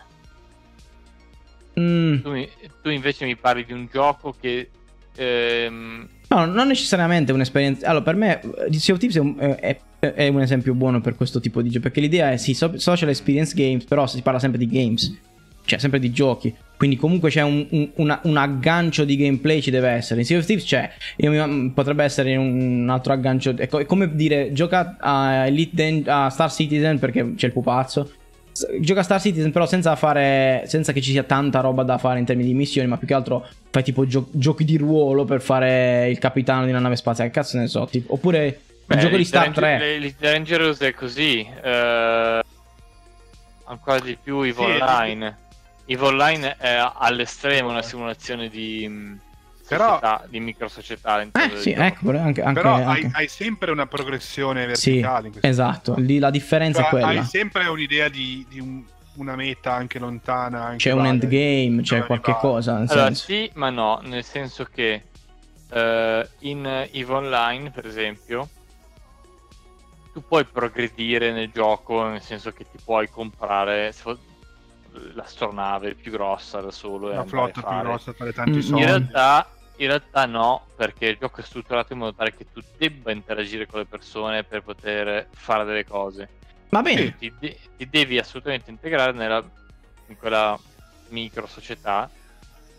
Mm, Tu, mi- tu invece mi parli di un gioco che. ehm, no, non necessariamente un'esperienza. Allora, per me, eh, Sea of Thieves è un, è- è un esempio buono per questo tipo di gioco. Perché l'idea è sì, so- social experience games, però si parla sempre di games, cioè sempre di giochi. Quindi comunque c'è un, un- una- un aggancio di gameplay ci deve essere. In Sea of Thieves c'è, io mi- potrebbe essere un altro aggancio. È, co- è come dire gioca a, Elite Dan- a Star Citizen perché c'è il pupazzo. S- Gioca a Star Citizen però senza fare senza che ci sia tanta roba da fare in termini di missioni, ma più che altro fai tipo gio- giochi di ruolo per fare il capitano di una nave spaziale. Che cazzo ne so, tipo, oppure il beh, gioco di Star Ranger- 3. le- Elite Dangerous è così. eh, ancora di più Evo Sì, è- Online. Evo Online è all'estremo una simulazione di. Però- società, di micro società all'interno Eh sì, ecco, anche, anche, Però anche- Hai, hai sempre una progressione Sì, verticale. in questo esatto, lì la differenza Cioè, è quella. Hai sempre un'idea di, di un- una meta anche lontana. Anche C'è un endgame, c'è qualche arrivare. cosa, nel Allora, senso. sì, ma no, nel senso che eh, in EVE Online, per esempio, tu puoi progredire nel gioco, nel senso che ti puoi comprare l'astronave più grossa da solo. e andare flotta più grossa, fare tanti Mm, soldi. In realtà, in realtà no, perché il gioco è strutturato in modo tale che tu debba interagire con le persone per poter fare delle cose. Va bene. Ti, ti devi assolutamente integrare nella, in quella micro società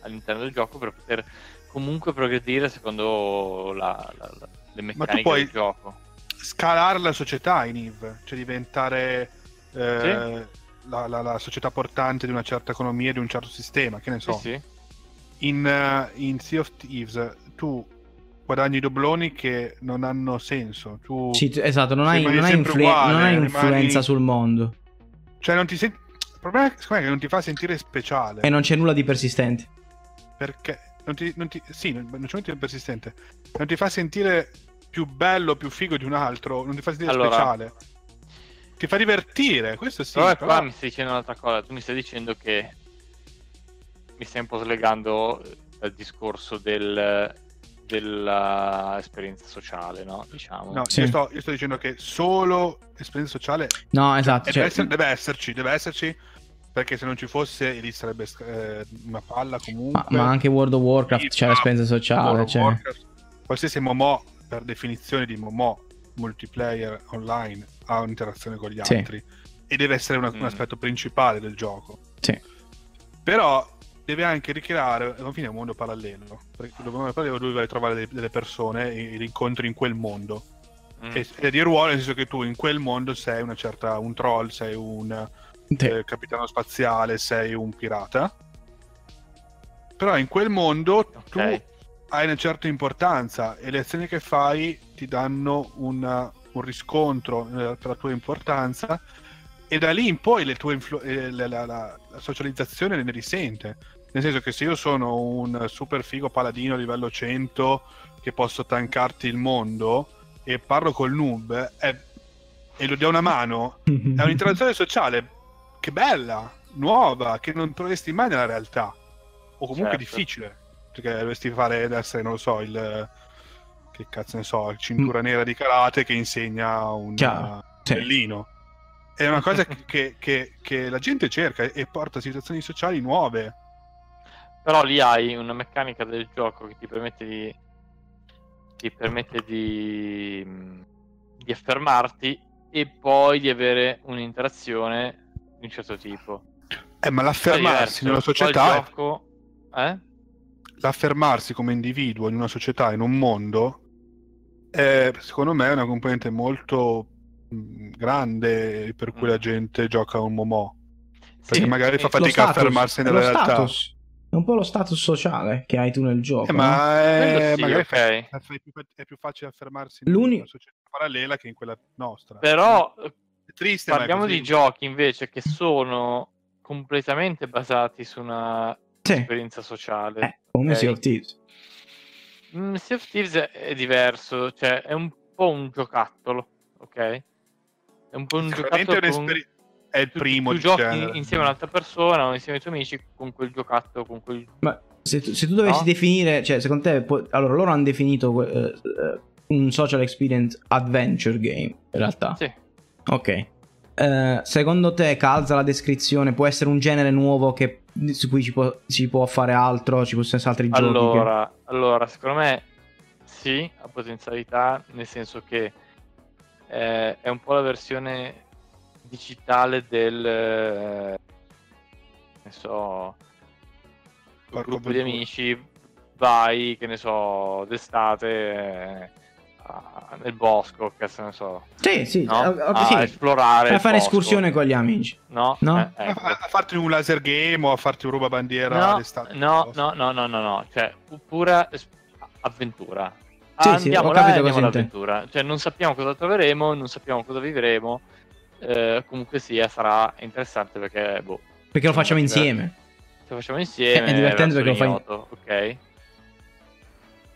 all'interno del gioco per poter comunque progredire secondo la- la- la- le meccaniche puoi- del gioco. Scalare la società in Eve, cioè diventare eh, la, la- la società portante di una certa economia, di un certo sistema, che ne so. Sì, sì. In, eh, in Sea of Thieves tu guadagni dobloni che non hanno senso. Tu, Sì, esatto, non hai, non hai influ- uguale, non hai rimani- influenza sul mondo. Cioè, non ti senti. Il problema è secondo me, che non ti fa sentire speciale. E non c'è nulla di persistente. Perché non ti, non ti- sì, non, non c'è niente di persistente. Non ti fa sentire più bello, più figo di un altro. Non ti fa sentire Allora. speciale. Ti fa divertire, questo sì. però però- qua mi stai dicendo un'altra cosa, tu mi stai dicendo che mi stai un po' slegando dal discorso del, dell'esperienza sociale, no? Diciamo. No, Sì. io, sto, io sto dicendo che solo esperienza sociale No, esatto. e cioè- deve, essere- deve esserci, deve esserci. Perché se non ci fosse, lì sarebbe eh, una palla comunque. ma, ma anche World of Warcraft Sì, c'è l'esperienza sociale. World Cioè. Warcraft, qualsiasi MMO per definizione di Momo multiplayer online ha un'interazione con gli altri e deve essere una, mm. un aspetto principale del gioco. Sì. Però deve anche ricreare alla fine un mondo parallelo. Perché dove, dove vai a trovare delle, delle persone e li incontri in quel mondo. Mm. E, e di ruolo, nel senso che tu in quel mondo sei una certa, un troll, sei un sì. eh, capitano spaziale, sei un pirata. Però in quel mondo okay. tu hai una certa importanza e le azioni che fai ti danno una, un riscontro per la tua importanza e da lì in poi le tue influ- eh, la, la, la, socializzazione ne risente. Nel senso che se io sono un super figo paladino livello 100 che posso tankarti il mondo e parlo col noob è, e lo do una mano, è un'interazione sociale che bella, nuova, che non troveresti mai nella realtà. O comunque certo. difficile. Perché dovresti fare essere, non lo so, il che cazzo ne so, il cintura mm. nera di karate che insegna un bellino. Sì. È una cosa che, che, che, la gente cerca e porta a situazioni sociali nuove. Però lì hai una meccanica del gioco che ti permette di, ti permette di, di affermarti e poi di avere un'interazione di un certo tipo. Eh, ma l'affermarsi in una società... Gioco... Eh? L'affermarsi come individuo in una società, in un mondo, è, secondo me è una componente molto grande per cui la mm. gente gioca a un Momo. Perché sì, magari fa fatica status, a fermarsi nella realtà. Status. È un po' lo status sociale che hai tu nel gioco. Eh, ma è, sì, magari okay. è, più, è, più, facile affermarsi in una società parallela che in quella nostra. Però è triste, parliamo di giochi invece che sono completamente basati su una sì. esperienza sociale. Eh, come okay? Sea of Thieves. Mm, sea of Thieves è diverso, cioè è un po' un giocattolo, ok? È un po' un giocattolo è, con... è il primo. Tu, tu giochi genere. insieme a un'altra persona o insieme ai tuoi amici con quel giocattolo, con quel... Ma se tu, se tu dovessi no? definire, cioè secondo te, può... allora loro hanno definito uh, un social experience adventure game, in realtà. Sì. Ok. Uh, secondo te calza la descrizione? Può essere un genere nuovo che, su cui ci può, si può fare altro? Ci possono essere altri allora, giochi? Allora, che... allora, secondo me sì, ha potenzialità, nel senso che eh, è un po' la versione digitale del eh, ne so un gruppo di amici vai che ne so d'estate eh, nel bosco che ne so sì sì, no? a, sì. esplorare a fare bosco. escursione con gli amici no, no? Eh, ecco. a, a, farti un laser game o a farti un ruba bandiera no, d'estate no no no no no no cioè pura avventura sì, andiamo sì, là andiamo all'avventura. Cioè, non sappiamo cosa troveremo, non sappiamo cosa vivremo. Eh, comunque sia, sarà interessante perché, boh, Perché lo facciamo insieme. Lo facciamo insieme. È divertente perché lo fai. Ok.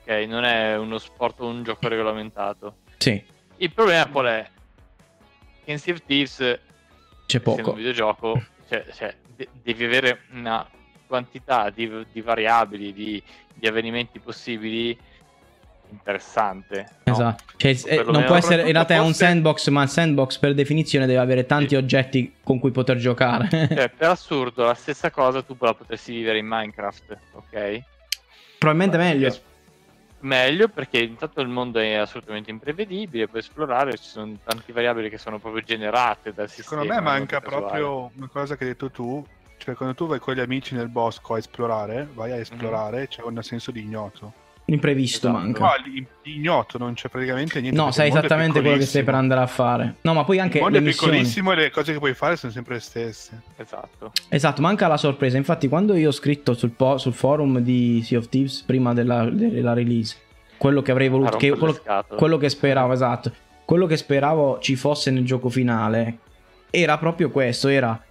Ok, non è uno sport o un gioco regolamentato. Sì. Il problema qual è? Che in Sea of Thieves c'è poco. un videogioco, cioè, cioè de- devi avere una quantità di, di variabili, di, di avvenimenti possibili interessante. No? Esatto. Cioè, eh, non può essere, in realtà è un sandbox, ma il sandbox per definizione deve avere tanti sì. oggetti con cui poter giocare. cioè, per assurdo, la stessa cosa tu la potresti vivere in Minecraft, ok? Probabilmente Beh, meglio. Meglio perché intanto il mondo è assolutamente imprevedibile, puoi esplorare, ci sono tanti variabili che sono proprio generate dal sistema. Secondo me manca proprio una cosa che hai detto tu, cioè quando tu vai con gli amici nel bosco a esplorare, vai a esplorare, mm-hmm. c'è un senso di ignoto. L'imprevisto esatto. manca. No, ignoto, non c'è praticamente niente. No, sai esattamente quello che stai per andare a fare. No, ma poi anche. Il mondo è piccolissimo e le cose che puoi fare sono sempre le stesse. Esatto. Esatto, manca la sorpresa. Infatti, quando io ho scritto sul, po- sul forum di Sea of Thieves prima della, della release, quello che avrei voluto. Che, quello, quello che speravo, esatto. Quello che speravo ci fosse nel gioco finale era proprio questo: era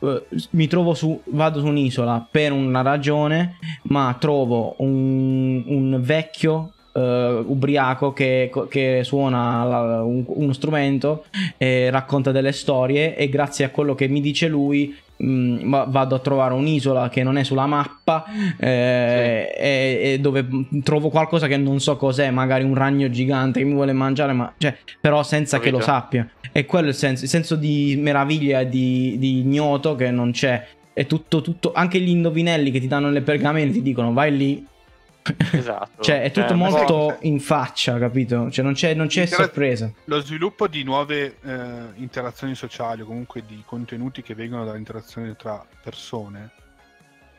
Uh, mi trovo su, vado su un'isola per una ragione, ma trovo un, un vecchio uh, ubriaco che, che suona la, un, uno strumento e racconta delle storie e grazie a quello che mi dice lui mh, vado a trovare un'isola che non è sulla mappa eh, sì. e, e, dove trovo qualcosa che non so cos'è, magari un ragno gigante che mi vuole mangiare, ma, cioè, però senza Capito. che lo sappia. E quello è il senso, il senso di meraviglia e di, di ignoto che non c'è. È tutto, tutto, anche gli indovinelli che ti danno le pergamene ti dicono vai lì Esatto. cioè, è tutto Cioè, molto cosa- in faccia, capito? Cioè, non c'è, non c'è Intera- sorpresa. Lo sviluppo di nuove eh, interazioni sociali o comunque di contenuti che vengono dall'interazione tra persone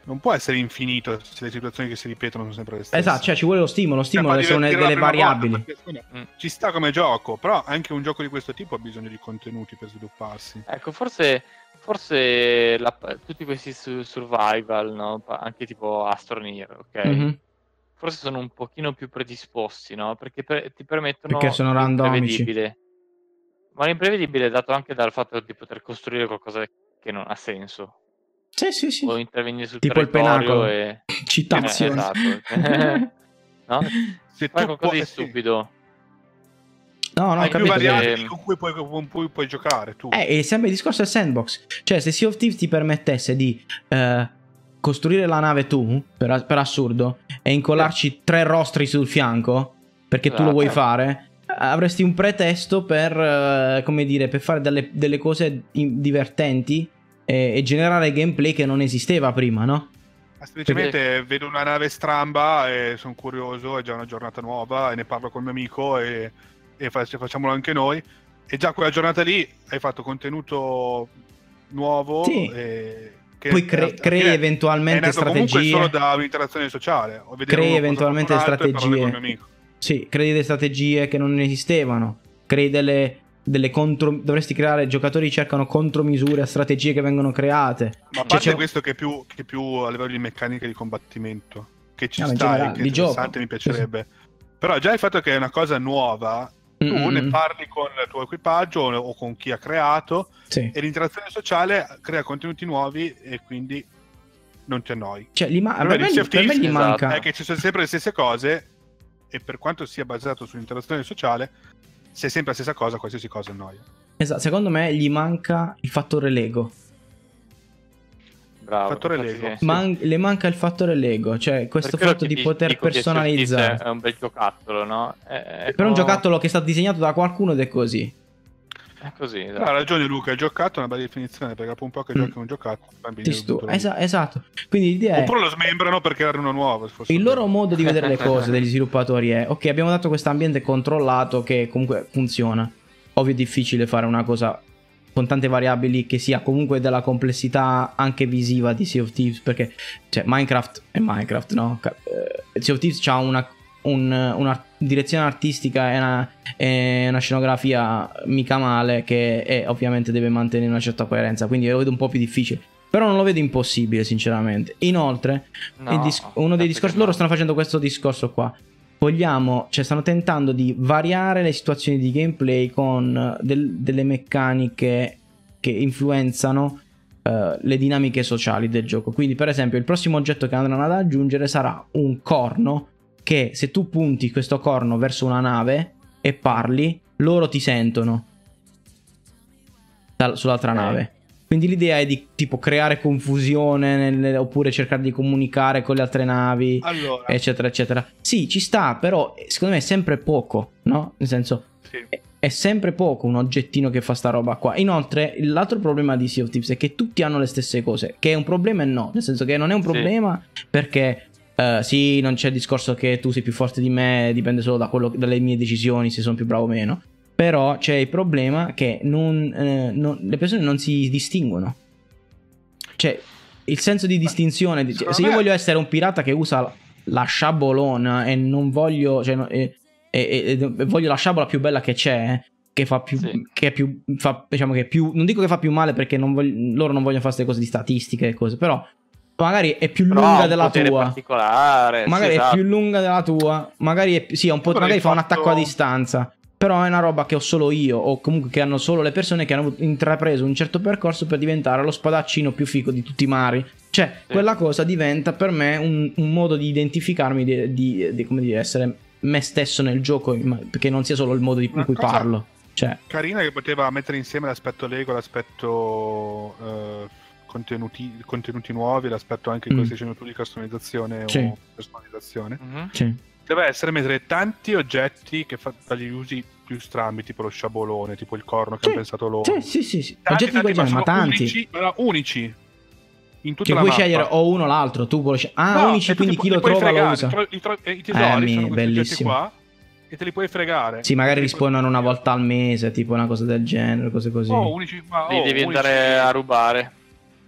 non può essere infinito se le situazioni che si ripetono sono sempre le stesse. Esatto, cioè ci vuole lo stimolo. Lo stimolo Cioè, sono delle variabili. volta, perché, me, Mm. Ci sta come gioco, però anche un gioco di questo tipo ha bisogno di contenuti per svilupparsi. Ecco, forse, forse la- tutti questi su- survival, no? Anche tipo Astroneer, ok? Mhm. Forse sono un pochino più predisposti, no? Perché per- ti permettono Perché sono randomici. Ma l'imprevedibile è dato anche dal fatto di poter costruire qualcosa che non ha senso. Sì, sì, sì. O intervenire sul Tipo il territorio Penacolo. e... Citazione. Eh, esatto. no? Se Fai tu qualcosa puoi- di stupido. No, no, hai più capito. che- variabili che- con cui puoi, con cui puoi giocare tu. Eh, è sempre il discorso del sandbox. Cioè, se Sea of Thieves ti permettesse di eh, costruire la nave tu, per, per assurdo, e incollarci tre rostri sul fianco, perché tu lo Esatto. vuoi fare, avresti un pretesto per, eh, come dire, per fare delle, delle cose in- divertenti e, e generare gameplay che non esisteva prima, no? Ma Semplicemente vedo una nave stramba e sono curioso, è già una giornata nuova e ne parlo con il mio amico e, e fa- facciamolo anche noi. E già quella giornata lì hai fatto contenuto nuovo. Sì. e- che Poi cre- crei è eventualmente comunque strategie. solo da un'interazione sociale. Crei eventualmente strategie. Sì, crei delle strategie che non esistevano. Crei delle, delle contro. Dovresti creare. Giocatori cercano contromisure a strategie che vengono create. Ma a Cioè, parte c'è- questo che è più, che è più a livello di meccanica di combattimento, che ci No, sta, generale, che è interessante, gioco. mi piacerebbe. Però già il fatto che è una cosa nuova, tu Mm, ne mm, parli con il tuo equipaggio o con chi ha creato Sì. e l'interazione sociale crea contenuti nuovi e quindi non ti annoi. Cioè, gli ma- Per per me per me gli esatto, manca. È che ci sono sempre le stesse cose e per quanto sia basato sull'interazione sociale, se è sempre la stessa cosa, qualsiasi cosa annoia. Esatto, secondo me gli manca il fattore Lego. Bravo. Fattore Lego. sì. Man- le manca il fattore Lego, cioè questo Per fatto di ti poter personalizzare. È un bel giocattolo, no? È, è Per un come- giocattolo che è stato disegnato da qualcuno ed è così. È così, Però esatto. ha ragione Luca, il giocattolo è una bella definizione perché dopo un po' che Mm. giochi un giocattolo, bambini stu- esa- esatto. Quindi l'idea è. Oppure lo smembrano per creare uno nuovo. Il loro modo di vedere le cose degli sviluppatori è ok, abbiamo dato questo ambiente controllato che comunque funziona. Ovvio è difficile fare una cosa con tante variabili che sia comunque della complessità anche visiva di Sea of Thieves perché cioè Minecraft è Minecraft, no? Eh, Sea of Thieves ha una, un- una direzione artistica e una, e una scenografia mica male che è- ovviamente deve mantenere una certa coerenza, quindi lo vedo un po' più difficile. Però non lo vedo impossibile, sinceramente. Inoltre, No, dis- uno dei discorsi loro no. stanno facendo questo discorso qua vogliamo cioè stanno tentando di variare le situazioni di gameplay con del- delle meccaniche che influenzano eh, le dinamiche sociali del gioco quindi per esempio il prossimo oggetto che andranno ad aggiungere sarà un corno che se tu punti questo corno verso una nave e parli loro ti sentono dal- sull'altra Ok. nave quindi l'idea è di tipo creare confusione nel- oppure cercare di comunicare con le altre navi, Allora, eccetera, eccetera. Sì, ci sta, però eh, secondo me è sempre poco, no? Nel senso, sì. è, è sempre poco un oggettino che fa sta roba qua. Inoltre, l'altro problema di Sea of Thieves è che tutti hanno le stesse cose, che è un problema e no. Nel senso che non è un Sì. problema perché... eh, sì, non c'è il discorso che tu sei più forte di me, dipende solo da quello- dalle mie decisioni, se sono più bravo o meno. Però c'è il problema che non, eh, non- le persone non si distinguono. Cioè, il senso di distinzione. di- secondo se io voglio essere un pirata che usa la sciabolona e non voglio. Cioè, e, e- e- voglio la sciabola più bella che c'è. Che fa più. Sì. Che è più. Fa, diciamo che più. Non dico che fa più male perché non voglio- loro non vogliono fare queste cose di statistiche e cose. Però. Magari è più Però lunga un della tua. particolare. Magari sì, è esatto. più lunga della tua. Magari è, sì, è un po', magari fa un fatto- attacco a distanza. Però è una roba che ho solo io, o comunque che hanno solo le persone che hanno intrapreso un certo percorso per diventare lo spadaccino più figo di tutti i mari. Cioè, Sì. quella cosa diventa per me un, un modo di identificarmi, di, di- di- come dire, essere me stesso nel gioco, perché non sia solo il modo di- cui parlo. Cioè, Carina che poteva mettere insieme l'aspetto Lego, l'aspetto eh, contenuti, contenuti nuovi, l'aspetto anche Mm. stai dicendo tu di customizzazione Sì. o personalizzazione. Mhm. sì. Deve essere mettere tanti oggetti che fa dagli usi più strambi, tipo lo sciabolone, tipo il corno che Sì. hanno pensato loro. Sì, sì, sì, sì. Tanti, Oggetti tanti, ma sono tanti. Unici, ma no, unici. in tutta che la puoi mappa. scegliere o uno o l'altro. Tu puoi scegliere. Ah, No, unici, quindi chi lo trova lo fregare, usa. tro- i, tro- i tesori Eh, sono bellissimo. qua e te li puoi fregare. Sì, magari li rispondono una volta al mese, tipo una cosa del genere, cose così. Oh, unici, ma, Li oh, devi unici- andare a rubare.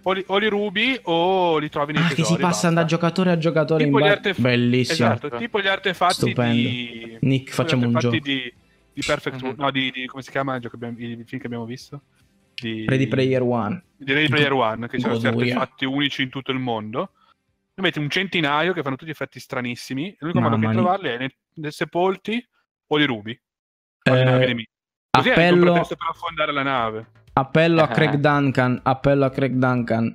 O, li, o li rubi o li trovi nei ah, tesori. che si passa da giocatore a giocatore Tipo in gli bar- artef- Bellissimo. Esatto, tipo gli artefatti Stupendo. di... Nick, facciamo un gioco. Di, di Perfect Mhm. no, di, di- come si chiama il, gioco abbiamo- il film che abbiamo visto? Di, Ready Player One. di Ready Player One, che sono questi Goduria. artefatti unici in tutto il mondo. Ne metti un centinaio che fanno tutti effetti stranissimi. L'unico Mamma modo che mia. trovarli è nei, nei sepolti o li rubi. Eh. Così appello, pretesto per affondare la nave. Appello a Eh. Craig Duncan. Appello a Craig Duncan.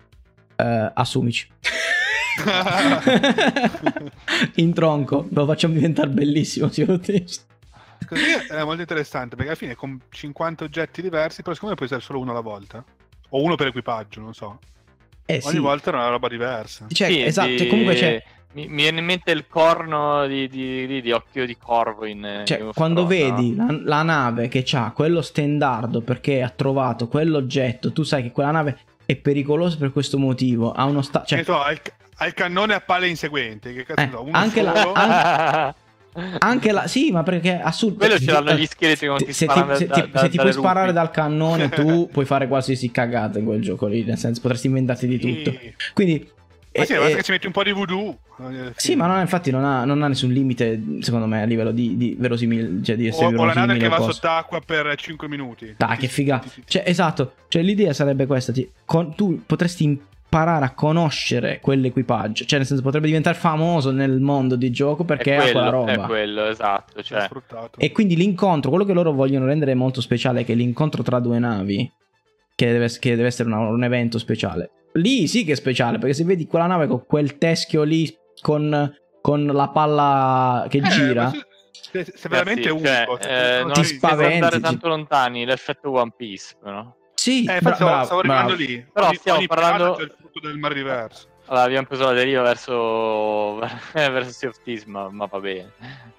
Eh, assumici. in tronco. Lo facciamo diventare bellissimo. Of Thieves. Così è molto interessante perché alla fine con 50 oggetti diversi, però siccome puoi usare solo uno alla volta, o uno per equipaggio, non so. Eh Ogni sì. volta è una roba diversa. Cioè, Sì, esatto. di- cioè, comunque c'è. Mi, mi viene in mente il corno di, di, di- di occhio di corvo in eh, Cioè, of quando Thrones, vedi no? la, la nave che ha quello stendardo perché ha trovato quell'oggetto, tu sai che quella nave è pericolosa per questo motivo. Ha uno sta- cioè, so, ha il, ha il cannone a palle inseguenti. Che cazzo Eh, uno anche la- solo. an- anche la. Sì, ma perché assurdo. Quello ce l'hanno gli scheletri quando ti se ti, sparano se da- ti- da- se ti puoi sparare rupi. dal cannone, tu puoi fare qualsiasi cagata in quel gioco lì. Nel senso, potresti inventarti di tutto. Quindi. Ma sì, basta che ci metti un po' di voodoo. eh, sì, ma non, infatti non ha, non ha nessun limite, secondo me, a livello di, di verosimile, cioè di O, essere o la nave che o va cosa. sott'acqua per 5 minuti. Dai, che figa. Cioè, esatto. Cioè, l'idea sarebbe questa: ti- con- tu potresti imparare a conoscere quell'equipaggio. Cioè, nel senso, potrebbe diventare famoso nel mondo di gioco perché è ha quello, quella roba. È quello, esatto. Cioè, sfruttato. E quindi l'incontro, quello che loro vogliono rendere molto speciale è che l'incontro tra due navi, che deve, che deve essere una- un evento speciale. Lì sì che è speciale, perché se vedi quella nave con quel teschio lì, con, con la palla che Eh, gira, se, se- veramente ragazzi, unico. cioè, eh, non Ti spaventi, può andare ti- tanto lontani, l'effetto One Piece, però. sì, Eh, bra- stavo, stavo arrivando bravo. lì. Però ogni, stiamo ogni parlando- il frutto del mare diverso. Allora, abbiamo preso la deriva verso, verso Sea of Thieves, ma, ma va bene.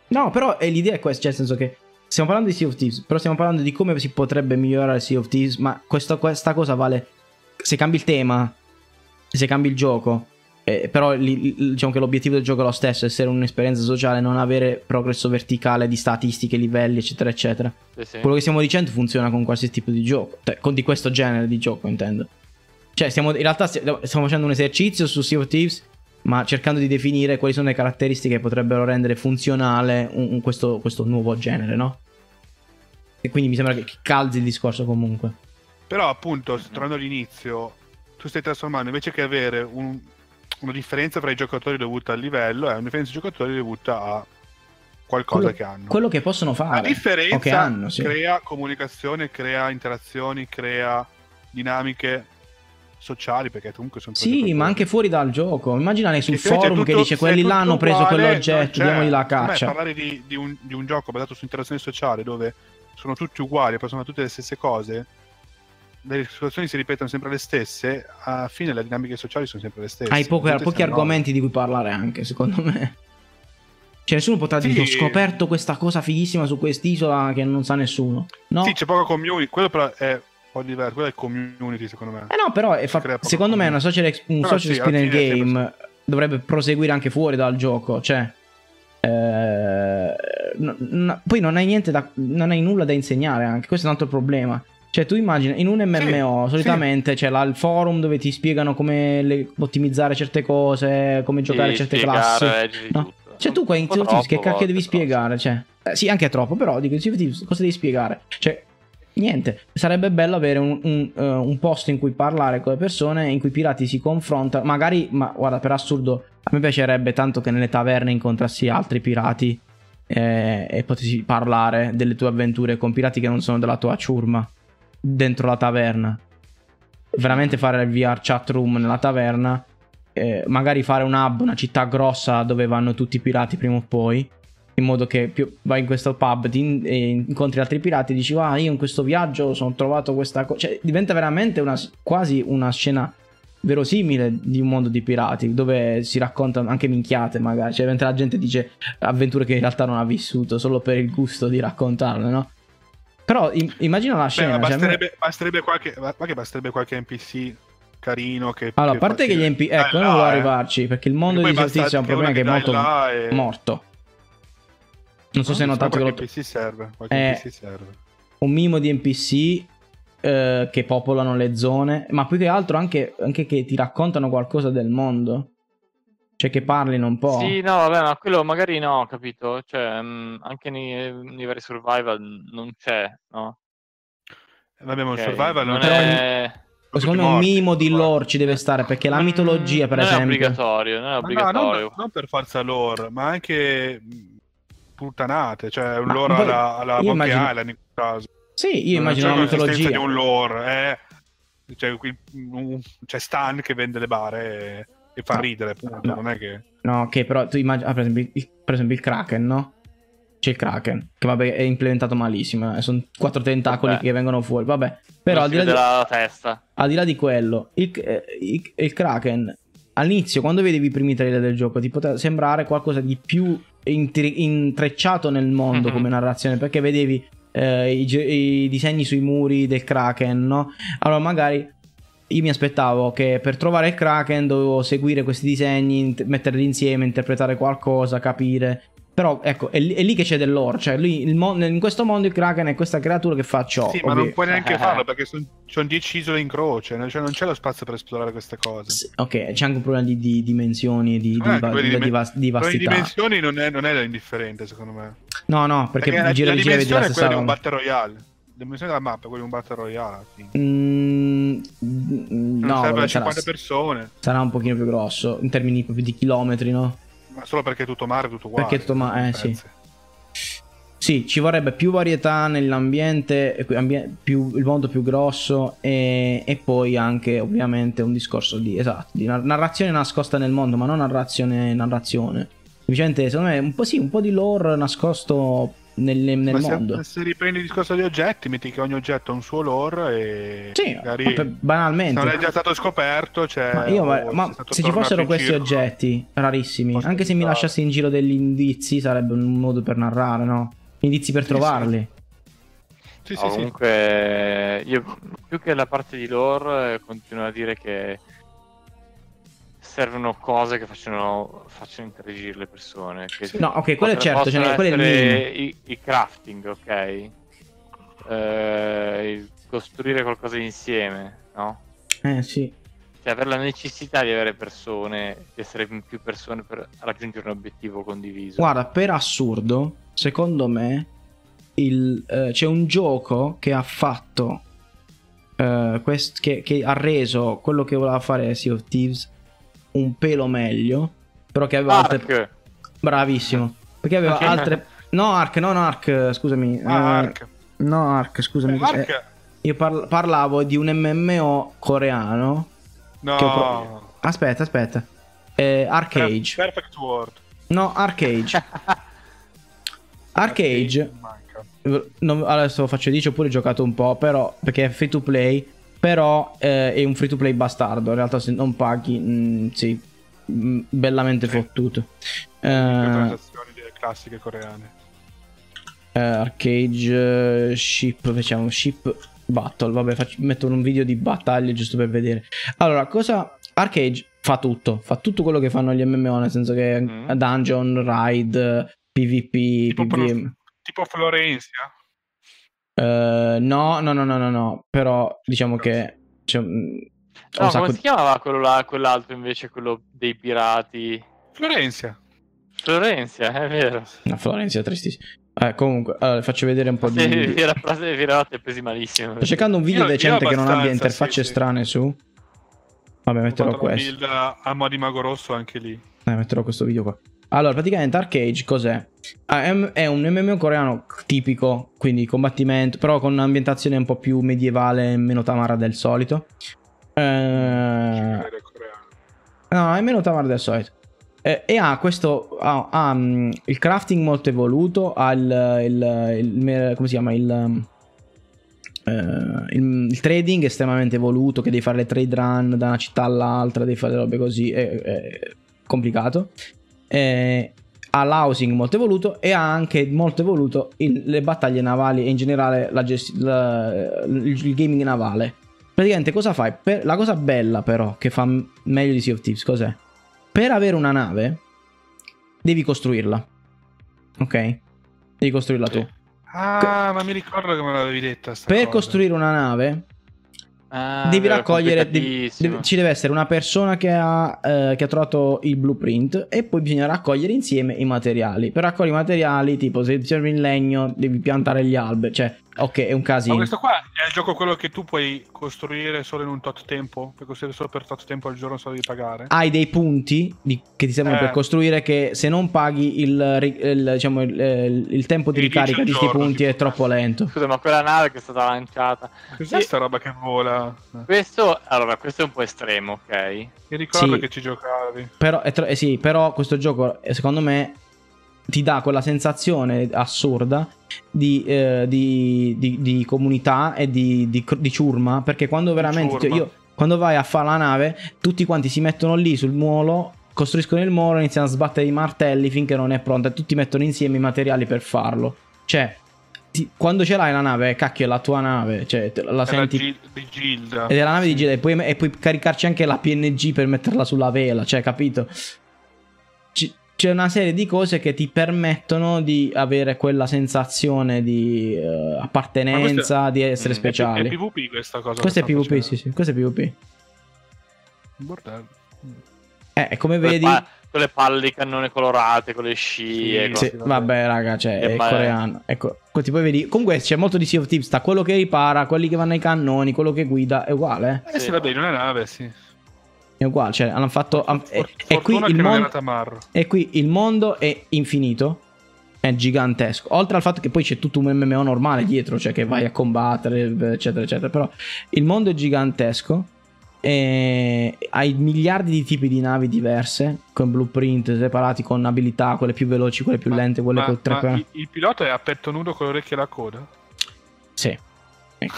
No, però eh, l'idea è questa, cioè nel senso che stiamo parlando di Sea of Thieves, però stiamo parlando di come si potrebbe migliorare Sea of Thieves, ma questo- questa cosa vale se cambi il tema, se cambi il gioco, eh, però li- li- diciamo che l'obiettivo del gioco è lo stesso, essere un'esperienza sociale, non avere progresso verticale di statistiche, livelli, eccetera, eccetera. Sì, sì. Quello che stiamo dicendo funziona con qualsiasi tipo di gioco, cioè, con di questo genere di gioco intendo. Cioè, stiamo, in realtà sti- stiamo facendo un esercizio su Sea of Thieves, ma cercando di definire quali sono le caratteristiche che potrebbero rendere funzionale un- un- questo, questo nuovo genere, no? E quindi mi sembra che che calzi il discorso comunque. Però, appunto, tornando all'inizio, tu stai trasformando invece che avere un- una differenza fra i giocatori dovuta al livello, è una differenza di giocatori dovuta a qualcosa Quello, che hanno. quello che possono fare. La differenza che hanno, sì. crea comunicazione, crea interazioni, crea dinamiche sociali, perché comunque sono Sì, ma anche fuori dal gioco. Immaginare sul Che se è forum che tutto- dice se è quelli là hanno preso uguale, quell'oggetto, diamogli la caccia. parlare di, di un, di un gioco basato su interazione sociale dove sono tutti uguali, poi sono tutte le stesse cose, le situazioni si ripetono sempre le stesse, alla fine le dinamiche sociali sono sempre le stesse. Hai pochi siamo argomenti di cui parlare anche, secondo me. Cioè, nessuno potrà Sì. dire: Ho scoperto questa cosa fighissima su quest'isola che non sa nessuno. No. Sì, c'è poca community, quello però è un po' diverso, quello è community secondo me. eh no, però è fa- secondo me è una social, ex- un Però social sì, experience game dovrebbe proseguire anche fuori dal gioco. Cioè, eh, no- no- poi non hai niente da, non hai nulla da insegnare anche. Questo è un altro problema. Cioè, tu immagina in un MMO Sì, solitamente c'è là il forum dove ti spiegano come le- ottimizzare certe cose, come giocare Sì, certe classi. leggi No. tutto. Cioè, tu qua in Sea of Thieves che cacchio devi spiegare? Cioè, eh, sì, anche è troppo, però dico in Sea of Thieves cosa devi spiegare? Cioè, niente. Sarebbe bello avere un, un, eh, un posto in cui parlare con le persone, in cui i pirati si confrontano. Magari, ma guarda, per assurdo, a me piacerebbe tanto che nelle taverne incontrassi altri pirati eh, e potessi parlare delle tue avventure con pirati che non sono della tua ciurma dentro la taverna. Veramente fare il VR chat room nella taverna. eh, magari fare un hub, una città grossa dove vanno tutti i pirati prima o poi. In modo che più- vai in questo pub, ti in- incontri altri pirati e dici: Ah, io in questo viaggio sono trovato questa cosa. Cioè, diventa veramente una, quasi una scena verosimile di un mondo di pirati dove si raccontano anche minchiate magari cioè mentre la gente dice avventure che in realtà non ha vissuto solo per il gusto di raccontarle no? Però im- immagina la Beh, scena ma cioè, a me- basterebbe, basterebbe qualche, basterebbe qualche NPC carino che... Allora, a parte che gli NPC... Ecco, non volevo arrivarci, perché il mondo di Certizia è un problema che è molto morto. Non so se hai notato che... Qualche NPC serve, qualche è... NPC serve. Un minimo di NPC eh, che popolano le zone, ma più che altro anche, anche che ti raccontano qualcosa del mondo. Cioè che parlino un po'. Sì, no, vabbè, ma quello magari no, capito? Cioè, mh, mm, anche nei, nei, vari survival non c'è, no? Eh, vabbè, ma okay. survival non, non è... Secondo me un minimo di lore ci deve stare perché la mitologia, per non esempio. Non è obbligatorio, non è obbligatorio. No, non, non, per forza lore, ma anche mm, puttanate, cioè un lore poi, alla, alla Monkey immagino... Island in caso. Sì, io immagino la mitologia. di un lore, eh. Cioè, qui, c'è Stan che vende le bare. E che fa no, ridere, appunto. No. Non è che. No, che però tu immagini. Ah, per, esempio, il, per esempio, il Kraken, no? C'è il Kraken, che vabbè è implementato malissimo. Eh. Sono quattro tentacoli vabbè. che vengono fuori. Vabbè, però al di, là di, testa. al di là di quello, il, eh, il, il Kraken all'inizio, quando vedevi i primi trailer del gioco, ti poteva sembrare qualcosa di più intrecciato nel mondo mm-hmm. come narrazione, perché vedevi eh, i, i, disegni sui muri del Kraken, no? Allora magari io mi aspettavo che per trovare il Kraken dovevo seguire questi disegni, metterli insieme, interpretare qualcosa, capire. Però ecco, è lì, è lì che c'è dell'ore. Cioè, lui, mon- in questo mondo il Kraken è questa creatura che fa ciò. Sì, ovvio. ma non puoi neanche farlo perché sono son 10 isole in croce. Cioè non c'è lo spazio per esplorare queste cose. Sì, ok, c'è anche un problema di, di dimensioni, di, eh, di, di, di, vas- di vastità. di dimensioni non è, non è indifferente, secondo me. No, no, perché, perché gira la, la roba. è un Battle Royale dimensione della mappa, quello di un Battle Royale. Mm, no, serve 50 persone. Sarà un pochino più grosso, in termini proprio di chilometri, no? Ma solo perché è tutto mare, tutto uguale. Perché è tutto mare, eh sì. Sì, ci vorrebbe più varietà nell'ambiente, più, il mondo più grosso e, e, poi anche ovviamente un discorso di, esatto, di narrazione nascosta nel mondo, ma non narrazione narrazione. Semplicemente, secondo me, un po' sì, un po' di lore nascosto nel, nel mondo. Se, se, riprendi il discorso degli oggetti, metti che ogni oggetto ha un suo lore e sì, magari banalmente. Se non è già stato scoperto, cioè, ma, io, ma, ma se ci fossero questi circo, oggetti rarissimi, anche se mi lasciassi in giro degli indizi, sarebbe un modo per narrare, no? Indizi per sì, trovarli. Sì. Sì, Comunque, io più che la parte di lore, continuo a dire che servono cose che facciano, facciano interagire le persone. Che no, ok, quello è certo, cioè, quello è il i, i crafting, ok? Eh, costruire qualcosa insieme, no? Eh, sì. Cioè, avere la necessità di avere persone, di essere più persone per raggiungere un obiettivo condiviso. Guarda, per assurdo, secondo me, il, eh, c'è un gioco che ha fatto, eh, quest- che, che, ha reso quello che voleva fare Sea of Thieves un pelo meglio, però che aveva Ark. altre... Bravissimo. Perché aveva altre... No, Ark, non Ark, scusami. Ah, eh, Ark. No, Ark, scusami. Eh, Ark. Eh, io parla- parlavo di un MMO coreano. No. Pro... Aspetta, aspetta. Eh, Arcage. Perfect World. No, Arcage. Arcage. Non, adesso faccio 10 oppure ho giocato un po', però perché è free to play però eh, è un free to play bastardo. In realtà, se non paghi, mh, mm, sì, mh, mm, bellamente sì. fottuto. Eh, transazioni delle classiche coreane. Eh, arcade uh, ship, facciamo ship battle. Vabbè, faccio, metto un video di battaglie giusto per vedere. Allora, cosa Arcade fa tutto, fa tutto quello che fanno gli MMO, nel senso che mm. dungeon, ride, PvP, tipo, PvM. Tipo Florencia. Uh, no, no, no, no, no, no, però diciamo che... Cioè, no, come si chiamava quello là, quell'altro invece, quello dei pirati? Florenzia. Florenzia, è vero. No, Florenzia tristissimo. Eh, comunque, allora, faccio vedere un po' di... La frase dei pirati è presi malissimo. Sto cercando un video io, decente io che non abbia interfacce sì, strane sì. su. Vabbè, metterò questo. Build a mo' di mago rosso anche lì. Eh, metterò questo video qua. Allora, praticamente Arcade cos'è? Ah, è un MMO coreano tipico, quindi combattimento, però con un'ambientazione un po' più medievale e meno tamara del solito. Eh... No, è meno tamara del solito. Eh, e ha questo ha, ha um, il crafting molto evoluto ha il, il, il, come si chiama il, um, uh, il, trading estremamente evoluto che devi fare le trade run da una città all'altra devi fare robe così è, è complicato eh, ha l'housing molto evoluto e ha anche molto evoluto il, le battaglie navali e in generale la gesti- la, il, il, gaming navale. Praticamente cosa fai? Per, la cosa bella però, che fa meglio di Sea of Thieves, cos'è? Per avere una nave, devi costruirla. Ok? Devi costruirla tu. Ah, ma mi ricordo che me l'avevi detta. Per cosa. costruire una nave, Ah, devi raccogliere, devi, ci deve essere una persona che ha, eh, che ha, trovato il blueprint e poi bisogna raccogliere insieme i materiali. Per raccogliere i materiali, tipo se serve il legno, devi piantare gli alberi, cioè Ok, è un casino. Ma questo qua è il gioco quello che tu puoi costruire solo in un tot tempo? Puoi costruire solo per tot tempo al giorno solo di pagare? Hai dei punti di, che ti servono eh. per costruire che se non paghi il, il, diciamo, il, il tempo di ricarica di questi punti è troppo lento. Scusa, ma quella nave che è stata lanciata... Cos'è e... sta roba che vola? Questo, allora, questo è un po' estremo, ok? Mi ricordo sì. che ci giocavi. Però, tro- eh sì, però questo gioco, eh, secondo me, ti dà quella sensazione assurda di, eh, di, di, di comunità e di, ciurma. Perché quando veramente cioè io, quando vai a fare la nave, tutti quanti si mettono lì sul muolo. Costruiscono il molo, iniziano a sbattere i martelli finché non è pronta e tutti mettono insieme i materiali per farlo. Cioè, ti, quando ce l'hai la nave, cacchio, è la tua nave. Cioè, la è senti. La di Gilda. Ed è la nave di Gilda. E puoi, e puoi, caricarci anche la PNG per metterla sulla vela. Cioè, capito? C'è una serie di cose che ti permettono di avere quella sensazione di uh, appartenenza, è, di essere speciali. È, PvP questa cosa. Questo è PvP, facendo. sì, sì, questo è PvP. Bordello. Eh, come con vedi... Pa- con le palle di cannone colorate, con le scie. Sì, sì vabbè, raga, cioè, è, è coreano. Ecco, poi vedi... Comunque c'è molto di Sea of Thieves, sta quello che ripara, quelli che vanno ai cannoni, quello che guida, è uguale. Eh, eh sì, vabbè, in una nave, sì. È uguale, cioè hanno fatto... e, qui il mondo, e qui il mondo è infinito, è gigantesco. Oltre al fatto che poi c'è tutto un MMO normale dietro, cioè che vai a combattere, eccetera, eccetera. Però il mondo è gigantesco. E hai miliardi di tipi di navi diverse con blueprint separati con abilità quelle più veloci quelle più ma, lente quelle ma, con tre ma il, il pilota è a petto nudo con le orecchie e la coda sì eh,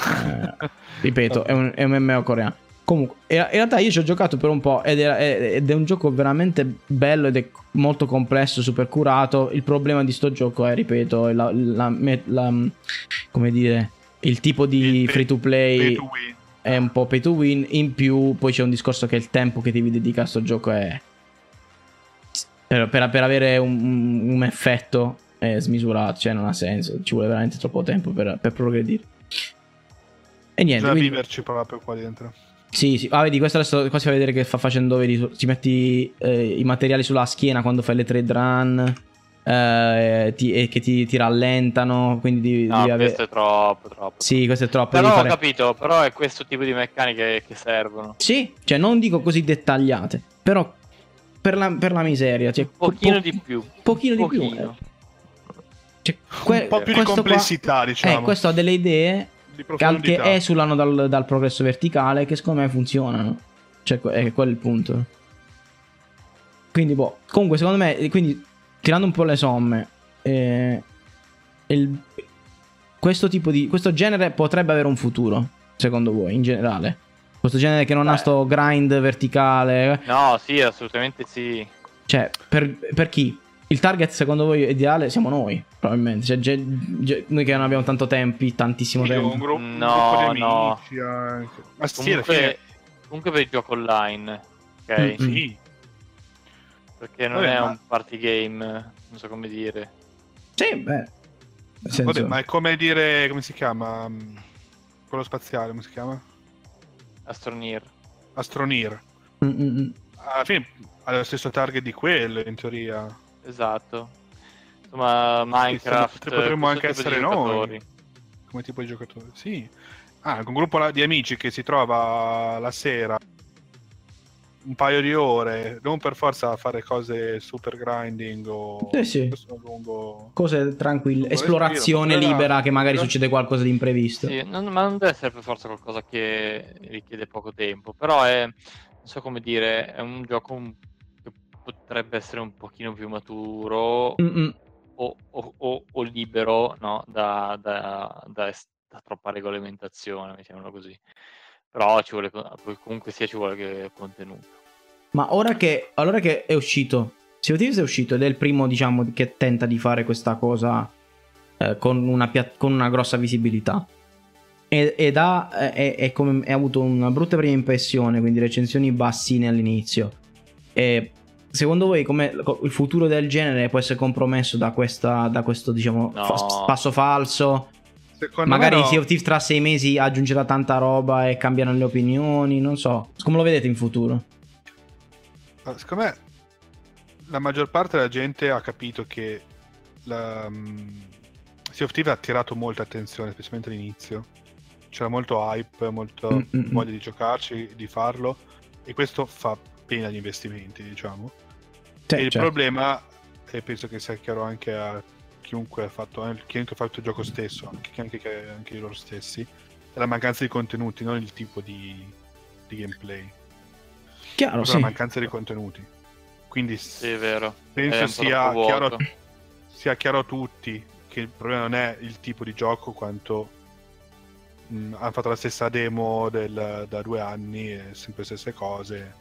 ripeto è un, è un MMO coreano Comunque, in realtà io ci ho giocato per un po' ed è, ed è, un gioco veramente bello ed è molto complesso, super curato. Il problema di sto gioco è, ripeto, la, la, la, come dire, il tipo di free to play è un po' pay to win. In più, poi c'è un discorso che il tempo che devi dedicare a sto gioco è per, per, per avere un, un, effetto è smisurato, cioè non ha senso. Ci vuole veramente troppo tempo per, per progredire. E niente. Bisogna quindi... viverci proprio qua dentro. Sì, sì. Ah, vedi, questo adesso qua si fa vedere che fa facendo, vedi, ti metti eh, i materiali sulla schiena quando fai le trade run eh, ti, e che ti, ti, rallentano, quindi devi, no, devi questo avere... è troppo, troppo. Sì, questo è troppo. Però fare... ho capito, però è questo tipo di meccaniche che servono. Sì, cioè non dico così dettagliate, però per la, per la miseria, cioè, un pochino po- di più. Pochino, pochino di più. Eh. Cioè, que- un po' più di complessità, qua, diciamo. Eh, questo ha delle idee che esulano dal, dal, progresso verticale che secondo me funzionano. Cioè, è quello il punto. Quindi, boh. Comunque, secondo me, quindi, tirando un po' le somme, eh, il, questo tipo di. Questo genere potrebbe avere un futuro, secondo voi, in generale? Questo genere che non Beh. ha sto grind verticale. No, sì, assolutamente sì. Cioè, per, per chi? Il target secondo voi ideale siamo noi, probabilmente. Cioè, ge, ge, noi che non abbiamo tanto tempi, tantissimo tempo. Un, gru- no, un no. Anche. Ma sì, comunque, comunque per il gioco online, ok? Mm-hmm. Sì. Perché non Vabbè, è ma... un party game, non so come dire. Sì, beh. Senso... Vabbè, ma è come dire, come si chiama? Quello spaziale, come si chiama? Astronir. Astronir. Mm-mm. Alla fine ha lo stesso target di quello, in teoria. Esatto. Insomma, Minecraft. Sì, potremmo anche essere noi. Come tipo di giocatore. Sì. Ah, un gruppo di amici che si trova la sera un paio di ore, non per forza fare cose super grinding o eh sì. lungo... cose tranquille, esplorazione respiro, libera che magari però... succede qualcosa di imprevisto. Sì, non, ma non deve essere per forza qualcosa che richiede poco tempo, però è, non so come dire, è un gioco un potrebbe essere un pochino più maturo o, o, o, o, libero no? da, da, da, da, troppa regolamentazione, mettiamolo così. Però ci vuole, comunque sia ci vuole che contenuto. Ma ora che, allora che è uscito, Sea of Thieves è uscito ed è il primo diciamo che tenta di fare questa cosa eh, con, una pia- con una grossa visibilità. ed ha, è, è come, è avuto una brutta prima impressione, quindi recensioni bassine all'inizio. E secondo voi come il futuro del genere può essere compromesso da, questa, da questo diciamo no. fa- passo falso? Secondo Magari no. Sea of Thieves tra sei mesi aggiungerà tanta roba e cambieranno le opinioni, non so. Come lo vedete in futuro? Secondo me la maggior parte della gente ha capito che la, um, Sea of Thieves ha attirato molta attenzione, specialmente all'inizio. C'era molto hype, molto Mm-mm. voglia di giocarci, di farlo, e questo fa pena agli investimenti, diciamo. Sì, e il certo. problema, e penso che sia chiaro anche a chiunque ha fatto, eh, chiunque ha fatto il gioco stesso, anche, anche, anche loro stessi, è la mancanza di contenuti, non il tipo di, di gameplay. Chiaro, sì. la mancanza di contenuti. Quindi sì, è vero. penso sia chiaro, sia chiaro a tutti che il problema non è il tipo di gioco quanto mh, hanno fatto la stessa demo del, da due anni e sempre le stesse cose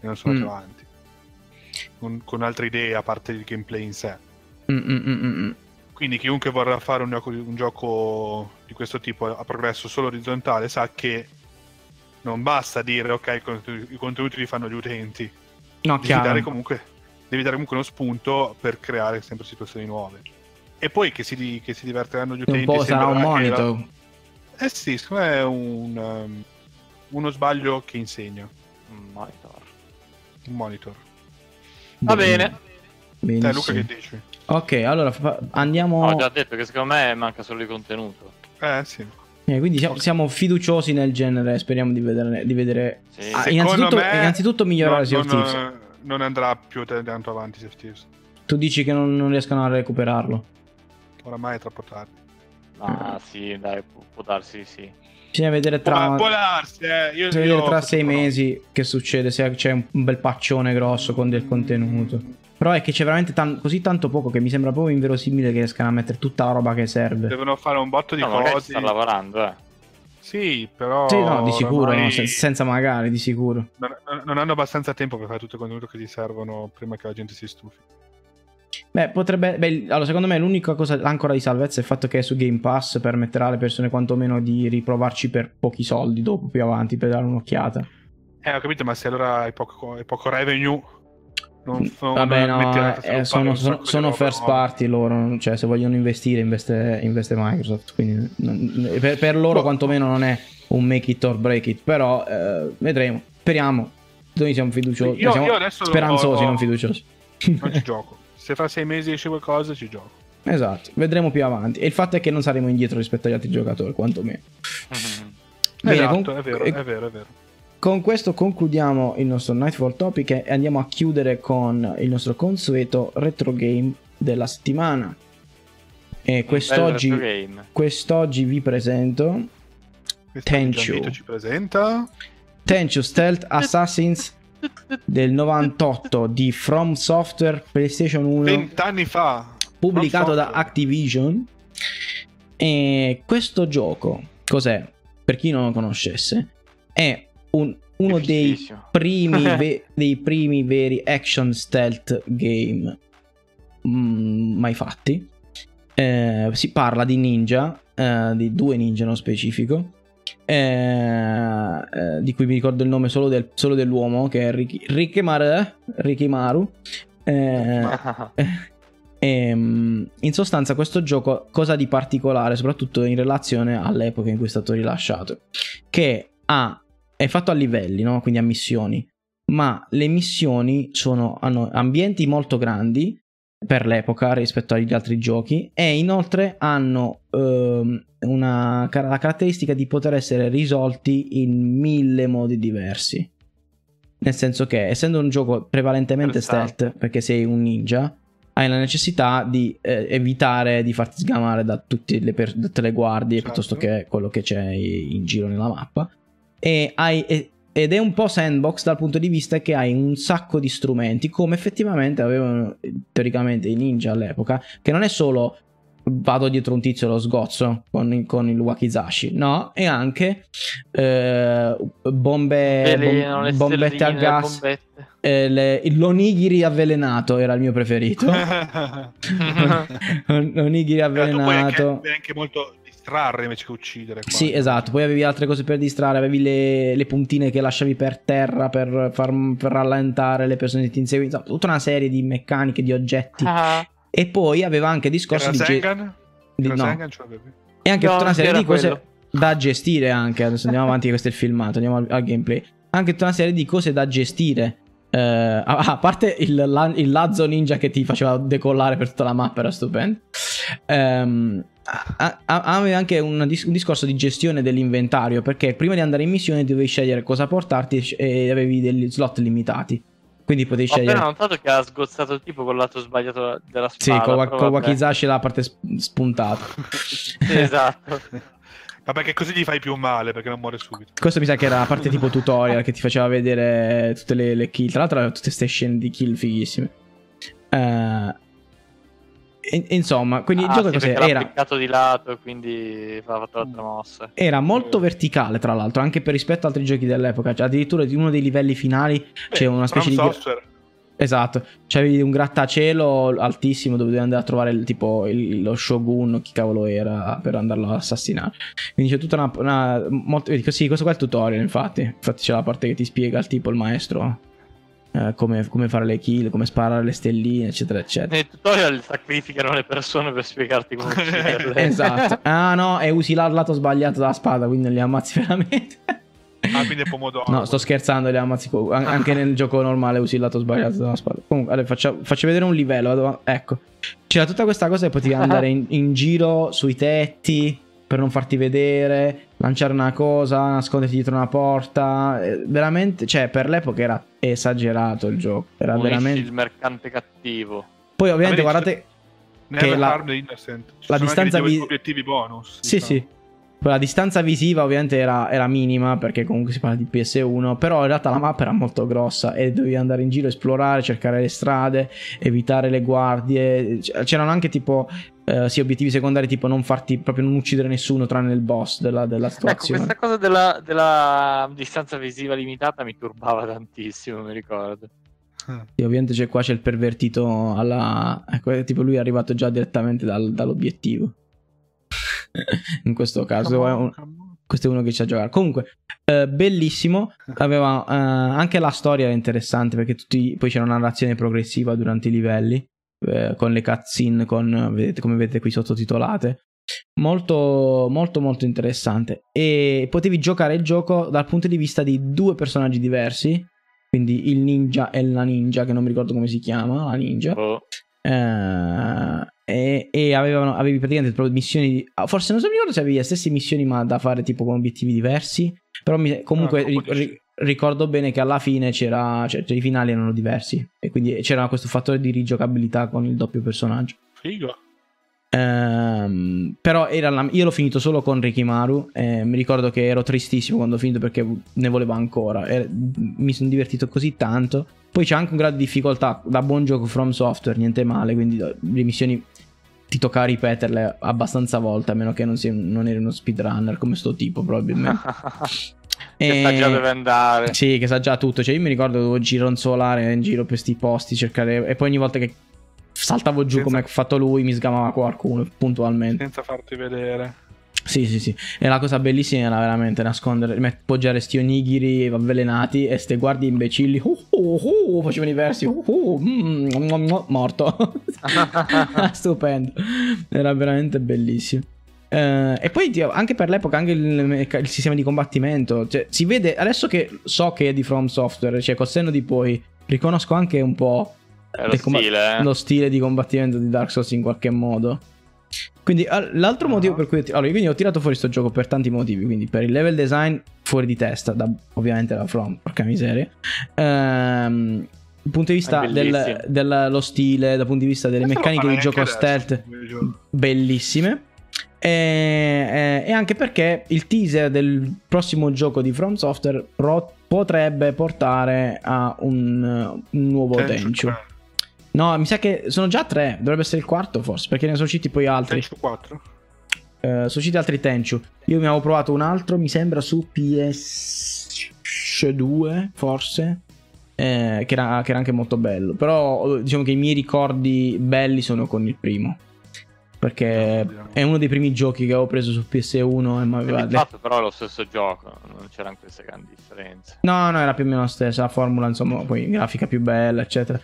e non sono mm. avanti con, con, altre idee a parte il gameplay in sé mm, mm, mm, quindi chiunque vorrà fare un gioco, un gioco, di questo tipo a progresso solo orizzontale sa che non basta dire ok i contenuti li fanno gli utenti no, devi dare, comunque, devi dare comunque uno spunto per creare sempre situazioni nuove e poi che si, che si divertiranno gli utenti. Un po' sarà un monitor. La... Eh sì, secondo me è un, um, uno sbaglio che insegna. Un monitor. Un monitor. Va bene. Te Luca che dici? Ok, allora andiamo... Ho già detto che secondo me manca solo il contenuto. Eh sì. Eh, quindi siamo, siamo, fiduciosi nel genere, speriamo di vedere... Di vedere... Sì. Ah, innanzitutto, innanzitutto, migliorare Sea of Thieves. Non andrà più tanto avanti Sea of Thieves. Tu dici che non, non riescano a recuperarlo? Oramai è troppo tardi. Ah, sì, dai, può, può darsi, sì. Bisogna vedere tra, può darsi, eh. io, bisogna vedere tra sei mesi che succede, se c'è un bel paccione grosso con del contenuto. Però è che c'è veramente tan- così tanto poco che mi sembra proprio inverosimile che riescano a mettere tutta la roba che serve. Devono fare un botto di no, cose. Sta lavorando, eh. Sì, però. Sì, no, di sicuro, no, sen- senza magari, di sicuro. Non, non, hanno abbastanza tempo per fare tutto il contenuto che gli servono prima che la gente si stufi. Beh, potrebbe. Beh, allora, secondo me l'unica cosa ancora di salvezza è il fatto che è su Game Pass permetterà alle persone quantomeno di riprovarci per pochi soldi dopo, più avanti, per dare un'occhiata. Eh, ho capito, ma se allora hai poco, hai poco revenue. Non, non Vabbè, no, eh, sono, sono, sono first party loro, cioè se vogliono investire investe, investe Microsoft, quindi non, per, per, loro oh. quantomeno non è un make it or break it, però eh, vedremo, speriamo, noi siamo fiduciosi, io, siamo io speranzosi, ho, non fiduciosi. Non ci gioco se fra sei mesi esce qualcosa ci gioco. Esatto, vedremo più avanti. E il fatto è che non saremo indietro rispetto agli altri giocatori, quantomeno. Mm-hmm. Bene, esatto, con... è vero, è vero, è vero. Con questo concludiamo il nostro Nightfall Topic e andiamo a chiudere con il nostro consueto retro game della settimana. E quest'oggi, quest'oggi vi presento Tenchu. ci presenta Tenchu Stealth Assassins del 98 di From Software PlayStation 1 20 fa. pubblicato da Activision. E questo gioco cos'è? Per chi non lo conoscesse è un, uno dei primi, ve- dei primi veri action stealth game mm, mai fatti. Eh, si parla di ninja eh, di due ninja nello specifico eh, eh, di cui mi ricordo il nome solo, del, solo dell'uomo, che è Ricky, Rikimaru. Rikimaru. Eh, ehm, in sostanza questo gioco cosa di particolare, soprattutto in relazione all'epoca in cui è stato rilasciato, che ha, è fatto a livelli, no? quindi a missioni, ma le missioni sono, hanno ambienti molto grandi per l'epoca rispetto agli altri giochi e inoltre hanno ehm, una, la caratteristica di poter essere risolti in mille modi diversi. Nel senso che essendo un gioco prevalentemente stealth, perché sei un ninja, hai la necessità di eh, evitare di farti sgamare da, le per- da tutte le guardie certo. piuttosto che quello che c'è in giro nella mappa. E hai, ed è un po' sandbox dal punto di vista che hai un sacco di strumenti, come effettivamente avevano teoricamente i ninja all'epoca, che non è solo vado dietro un tizio e lo sgozzo con, con il wakizashi, no? E anche eh, bombe, bom, bombette a gas. Bombette. Eh, le, l'onigiri avvelenato era il mio preferito. l'onigiri avvelenato. È anche, è anche molto distrarre invece che uccidere. Qua. Sì, esatto. Poi avevi altre cose per distrarre, avevi le, le puntine che lasciavi per terra per, far, per rallentare le persone che ti inseguivano. Tutta una serie di meccaniche, di oggetti. Ah. E poi aveva anche discorso di... Ge- di no. E anche no, tutta una serie di cose quello. da gestire anche. Adesso andiamo avanti, questo è il filmato, andiamo al, al gameplay. Anche tutta una serie di cose da gestire Uh, a parte il, il, Lazzo Ninja che ti faceva decollare per tutta la mappa, era stupendo. Um, aveva anche un, un, discorso di gestione dell'inventario perché prima di andare in missione dovevi scegliere cosa portarti e avevi degli slot limitati. Quindi potevi scegliere. Ho notato che ha sgozzato il tipo con lato sbagliato della spada. Sì, con, con Wakizashi la parte spuntata. sì, esatto. Ma perché così gli fai più male, perché non muore subito. Questo mi sa che era la parte tipo tutorial che ti faceva vedere tutte le, le kill. Tra l'altro, tutte queste scene di kill fighissime. Uh, insomma, quindi ah, il gioco sì, cos'era? Era piccato di lato e quindi ha fatto l'altra mossa. Era molto verticale, tra l'altro, anche per rispetto ad altri giochi dell'epoca. Cioè, addirittura di uno dei livelli finali Beh, c'è una specie di. Software. Esatto, c'avevi un grattacielo altissimo dove dovevi andare a trovare il, tipo il, lo shogun, chi cavolo era, per andarlo a assassinare. Quindi c'è tutta una... una molto, sì, questo qua è il tutorial infatti. Infatti c'è la parte che ti spiega il tipo, il maestro, eh, come, come, fare le kill, come sparare le stelline, eccetera, eccetera. Nel tutorial sacrificano le persone per spiegarti come ucciderle. esatto. Ah no, e usi il lato sbagliato della spada, quindi li ammazzi veramente. Ah, quindi è pomodoro. No, sto scherzando, li ammazzi. Anche nel gioco normale usi il lato sbagliato della spada. Comunque, allora, faccio, faccio, vedere un livello. Vado, ecco. C'era tutta questa cosa che potevi andare in, in, giro sui tetti per non farti vedere, lanciare una cosa, nasconderti dietro una porta. Eh, veramente, cioè, per l'epoca era esagerato il gioco. Era Unisci veramente. il mercante cattivo. Poi, ovviamente, guardate. Che la, la distanza vi... obiettivi bonus. Sì, diciamo. sì. La distanza visiva ovviamente era, era, minima perché comunque si parla di PS1, però in realtà la mappa era molto grossa e dovevi andare in giro, esplorare, cercare le strade, evitare le guardie. C'erano anche tipo eh, sì, obiettivi secondari tipo non farti proprio non uccidere nessuno tranne il boss della, della ecco, situazione. Ecco, questa cosa della, della distanza visiva limitata mi turbava tantissimo, mi ricordo. Sì, ovviamente c'è qua c'è il pervertito alla... Ecco, tipo lui è arrivato già direttamente dal, dall'obiettivo. In questo caso. È un, questo è uno che ci ha giocato. Comunque, eh, bellissimo. Aveva eh, anche la storia era interessante perché tutti, poi c'era una narrazione progressiva durante i livelli. Eh, con le cutscene, con, vedete, come vedete qui sottotitolate. Molto, molto, molto interessante. E potevi giocare il gioco dal punto di vista di due personaggi diversi. Quindi il ninja e la ninja, che non mi ricordo come si chiama, la ninja. Oh. Eh, e, e avevano, avevi praticamente proprio missioni. Di, ah, forse non so, ricordo se avevi le stesse missioni, ma da fare tipo con obiettivi diversi. Però mi, comunque ah, ri, ri, ricordo bene che alla fine c'era. Cioè, cioè, i finali erano diversi. E quindi c'era questo fattore di rigiocabilità con il doppio personaggio. Figo. Ehm, però la, io l'ho finito solo con Rikimaru. E mi ricordo che ero tristissimo quando ho finito perché ne volevo ancora. E mi sono divertito così tanto. Poi c'è anche un grado di difficoltà da buon gioco from software, niente male. Quindi le missioni ti tocca ripeterle abbastanza volte, a meno che non, sia, non eri uno speedrunner come sto tipo, probabilmente. che sa già dove andare. Sì, che sa già tutto. Cioè, io mi ricordo dovevo gironzolare in giro per questi posti, cercare. E poi ogni volta che saltavo giù Senza... come ha fatto lui, mi sgamava qualcuno puntualmente. Senza farti vedere. Sì, sì, sì. E la cosa bellissima era veramente nascondere, poggiare sti onigiri avvelenati e ste guardie imbecilli. Uh, uh, uh, facevano i versi. Uh, uh, mm, mm, mm, morto. Stupendo. Era veramente bellissimo. Uh, e poi anche per l'epoca anche il, il sistema di combattimento cioè, si vede adesso che so che è di From Software cioè col senno di poi riconosco anche un po' lo stile, eh. lo stile di combattimento di Dark Souls in qualche modo quindi l'altro motivo per cui... Allora, quindi ho tirato fuori questo gioco per tanti motivi. Quindi per il level design fuori di testa, da, ovviamente da From, porca miseria. Ehm, dal punto di vista del, dello stile, dal punto di vista delle meccaniche di gioco stealth, bellissime. E, e, anche perché il teaser del prossimo gioco di From Software pro, potrebbe portare a un, un nuovo Tenchu. No, mi sa che sono già tre. Dovrebbe essere il quarto, forse. Perché ne sono usciti poi altri. Tenchu 4. Eh, sono usciti altri Tenchu. Io mi avevo provato un altro, mi sembra su PS2, forse. Eh, che, era, che, era, anche molto bello. Però diciamo che i miei ricordi belli sono con il primo. perché no, è uno dei primi giochi che avevo preso su PS1 e mi aveva fatto però è lo stesso gioco, non c'erano queste grandi differenze. No, no, era più o meno la stessa, la formula, insomma, poi grafica più bella, eccetera.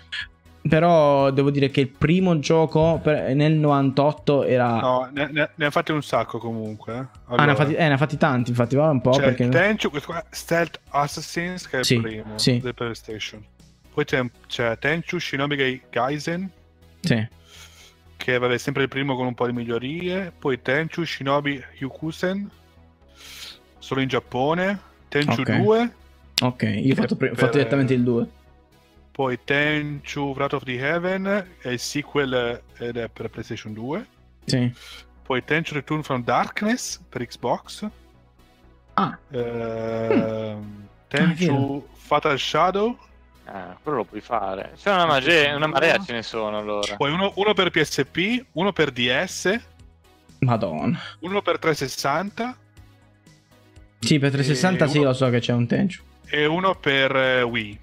Però devo dire che il primo gioco per, nel 98 era. No, ne, ne, ne ha fatti un sacco comunque. Allora... Eh. Ah, ne ha, fatti, eh, ne ha fatti tanti, infatti, va un po'. Cioè, perché... Tenchu, questo qua, Stealth Assassins, che è sì, il primo sì. del PlayStation. Poi c'è, c'è Tenchu Shinobi Gaisen. Sì. Che vabbè, sempre il primo con un po' di migliorie. Poi Tenchu Shinobi Hyukusen. Solo in Giappone. Tenchu Ok. 2. Ok, io ho fatto, per- fatto direttamente il 2. Poi Tenchu Wrath of the Heaven. È il sequel eh, ed è per PlayStation 2. Sì. Poi Tenchu Return from Darkness per Xbox. Ah, Ehm, vero. Tenchu Fatal Shadow. Ah, quello lo puoi fare. C'è una, mage- una marea ce ne sono allora. Poi uno, uno per PSP, uno per DS, madonna. uno per 360 Sì, per 360 E sì, uno- lo so che c'è un Tenchu. e uno per eh, Wii.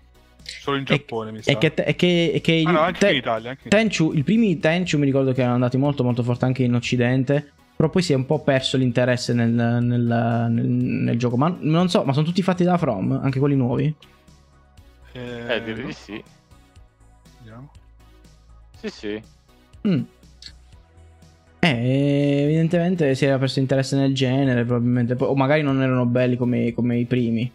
Solo in E- Giappone, mi sa. E che, e che, e che Ah, no, anche te- in Italia. Anche in- Tenchu, i primi Tenchu mi ricordo che erano andati molto molto forte anche in Occidente. Però poi si è un po' perso l'interesse nel, nel- nel- nel gioco. Ma non so, ma sono tutti fatti da From? Anche quelli nuovi? Eh, Eh, direi di sì. vediamo. Sì, sì. Mm. Eh, evidentemente si era perso interesse nel genere, probabilmente. O magari non erano belli come, come i primi.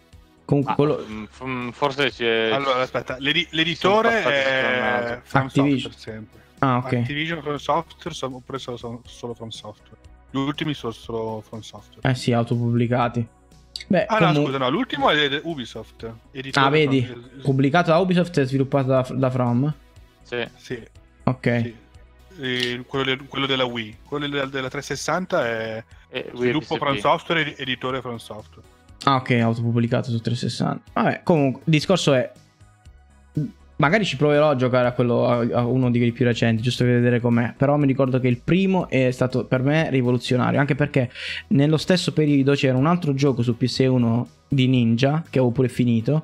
Comunque, Ah, quello... mm, f- forse c'è. Allora, aspetta, l'edi- l'editore è. From Activision. Software sempre. Ah, ok. Activision From Software sono- oppure solo, sono solo From Software. Gli ultimi sono solo From Software. Eh sì, autopubblicati. Beh, Ah no, comu- scusa, no, l'ultimo è Ubisoft. editore Ah, vedi? From- Pubblicato da Ubisoft e sviluppato da, da From? Sì. Sì, Ok. sì. Quello, de- quello della Wii. Quello della, della 360 è E Wii sviluppo PSP. From Software ed editore From Software. Ah, ok, autopubblicato su 360. Vabbè, comunque, il discorso è. Magari ci proverò a giocare a, quello, a, uno di quelli più recenti, giusto per vedere com'è. Però mi ricordo che il primo è stato per me rivoluzionario. Anche perché nello stesso periodo c'era un altro gioco su PS1 di Ninja, che avevo pure finito.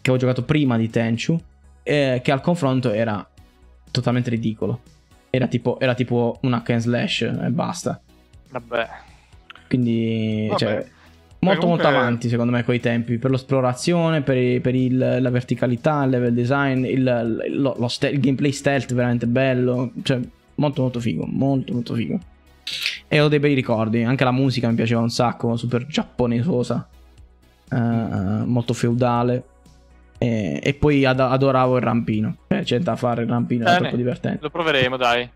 Che avevo giocato prima di Tenchu. eh, che al confronto era totalmente ridicolo. Era tipo, era tipo un hack and slash e basta. Vabbè. Quindi, Vabbè. cioè, molto comunque- molto avanti secondo me coi tempi per l'esplorazione, per, per il- la verticalità, il level design, il, lo- lo ste- il gameplay stealth veramente bello, cioè molto molto figo, molto molto figo. E ho dei bei ricordi, anche la musica mi piaceva un sacco, super giapponesosa, eh, molto feudale. E, e poi ad- adoravo il rampino, Eh, c'è da fare il rampino, Bene. troppo divertente. Lo proveremo, dai.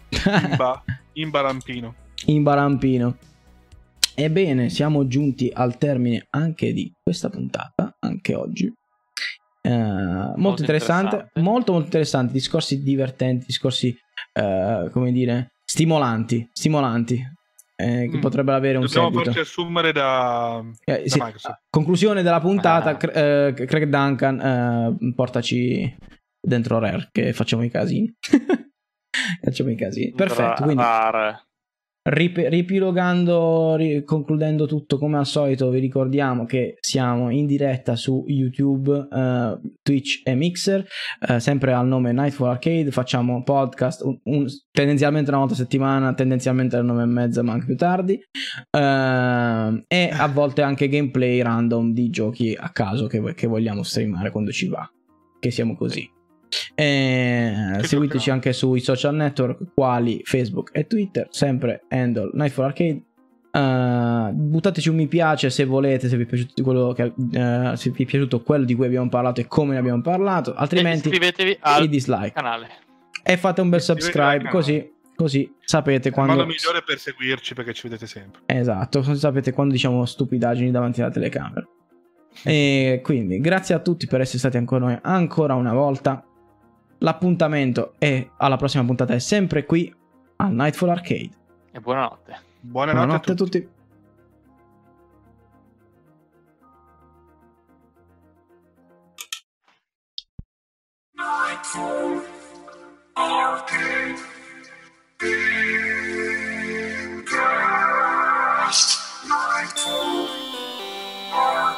Imba, Imba Rampino. in barampino. Ebbene, siamo giunti al termine anche di questa puntata, anche oggi. Eh, molto, Molto interessante, interessante. molto molto interessante, discorsi divertenti, discorsi, eh, come dire, stimolanti, stimolanti, eh, che Mm. potrebbero avere un Dobbiamo seguito. farci assumere da, Eh, da sì. Conclusione della puntata, Ah. Cr- eh, Craig Duncan, eh, portaci dentro Rare che facciamo i casini. facciamo i casini. Perfetto, quindi Rar. Rip- ripilogando, ri- concludendo tutto come al solito, vi ricordiamo che siamo in diretta su YouTube, eh, Twitch e Mixer, eh, sempre al nome Nightfall Arcade. Facciamo podcast un- un- tendenzialmente una volta a settimana, tendenzialmente alle nove e mezza, ma anche più tardi. Eh, e a volte anche gameplay random di giochi a caso che, che vogliamo streamare quando ci va. Che siamo così. Che seguiteci anche sui social network quali Facebook e Twitter, sempre handle Nightfall Arcade. Eh, buttateci un mi piace se volete, se vi, è piaciuto quello che, eh, se vi è piaciuto quello di cui abbiamo parlato e come ne abbiamo parlato, E altrimenti iscrivetevi i al dislike. canale. E fate un bel subscribe, così, così sapete Il quando... modo migliore per seguirci perché ci vedete sempre. Esatto, così sapete quando diciamo stupidaggini davanti alla telecamera. E quindi grazie a tutti per essere stati con noi ancora una volta. L'appuntamento è alla prossima puntata è sempre qui al Nightfall Arcade. E buonanotte. Buonanotte, Buonanotte a tutti. a tutti. Nightfall Arcade Nightfall Arcade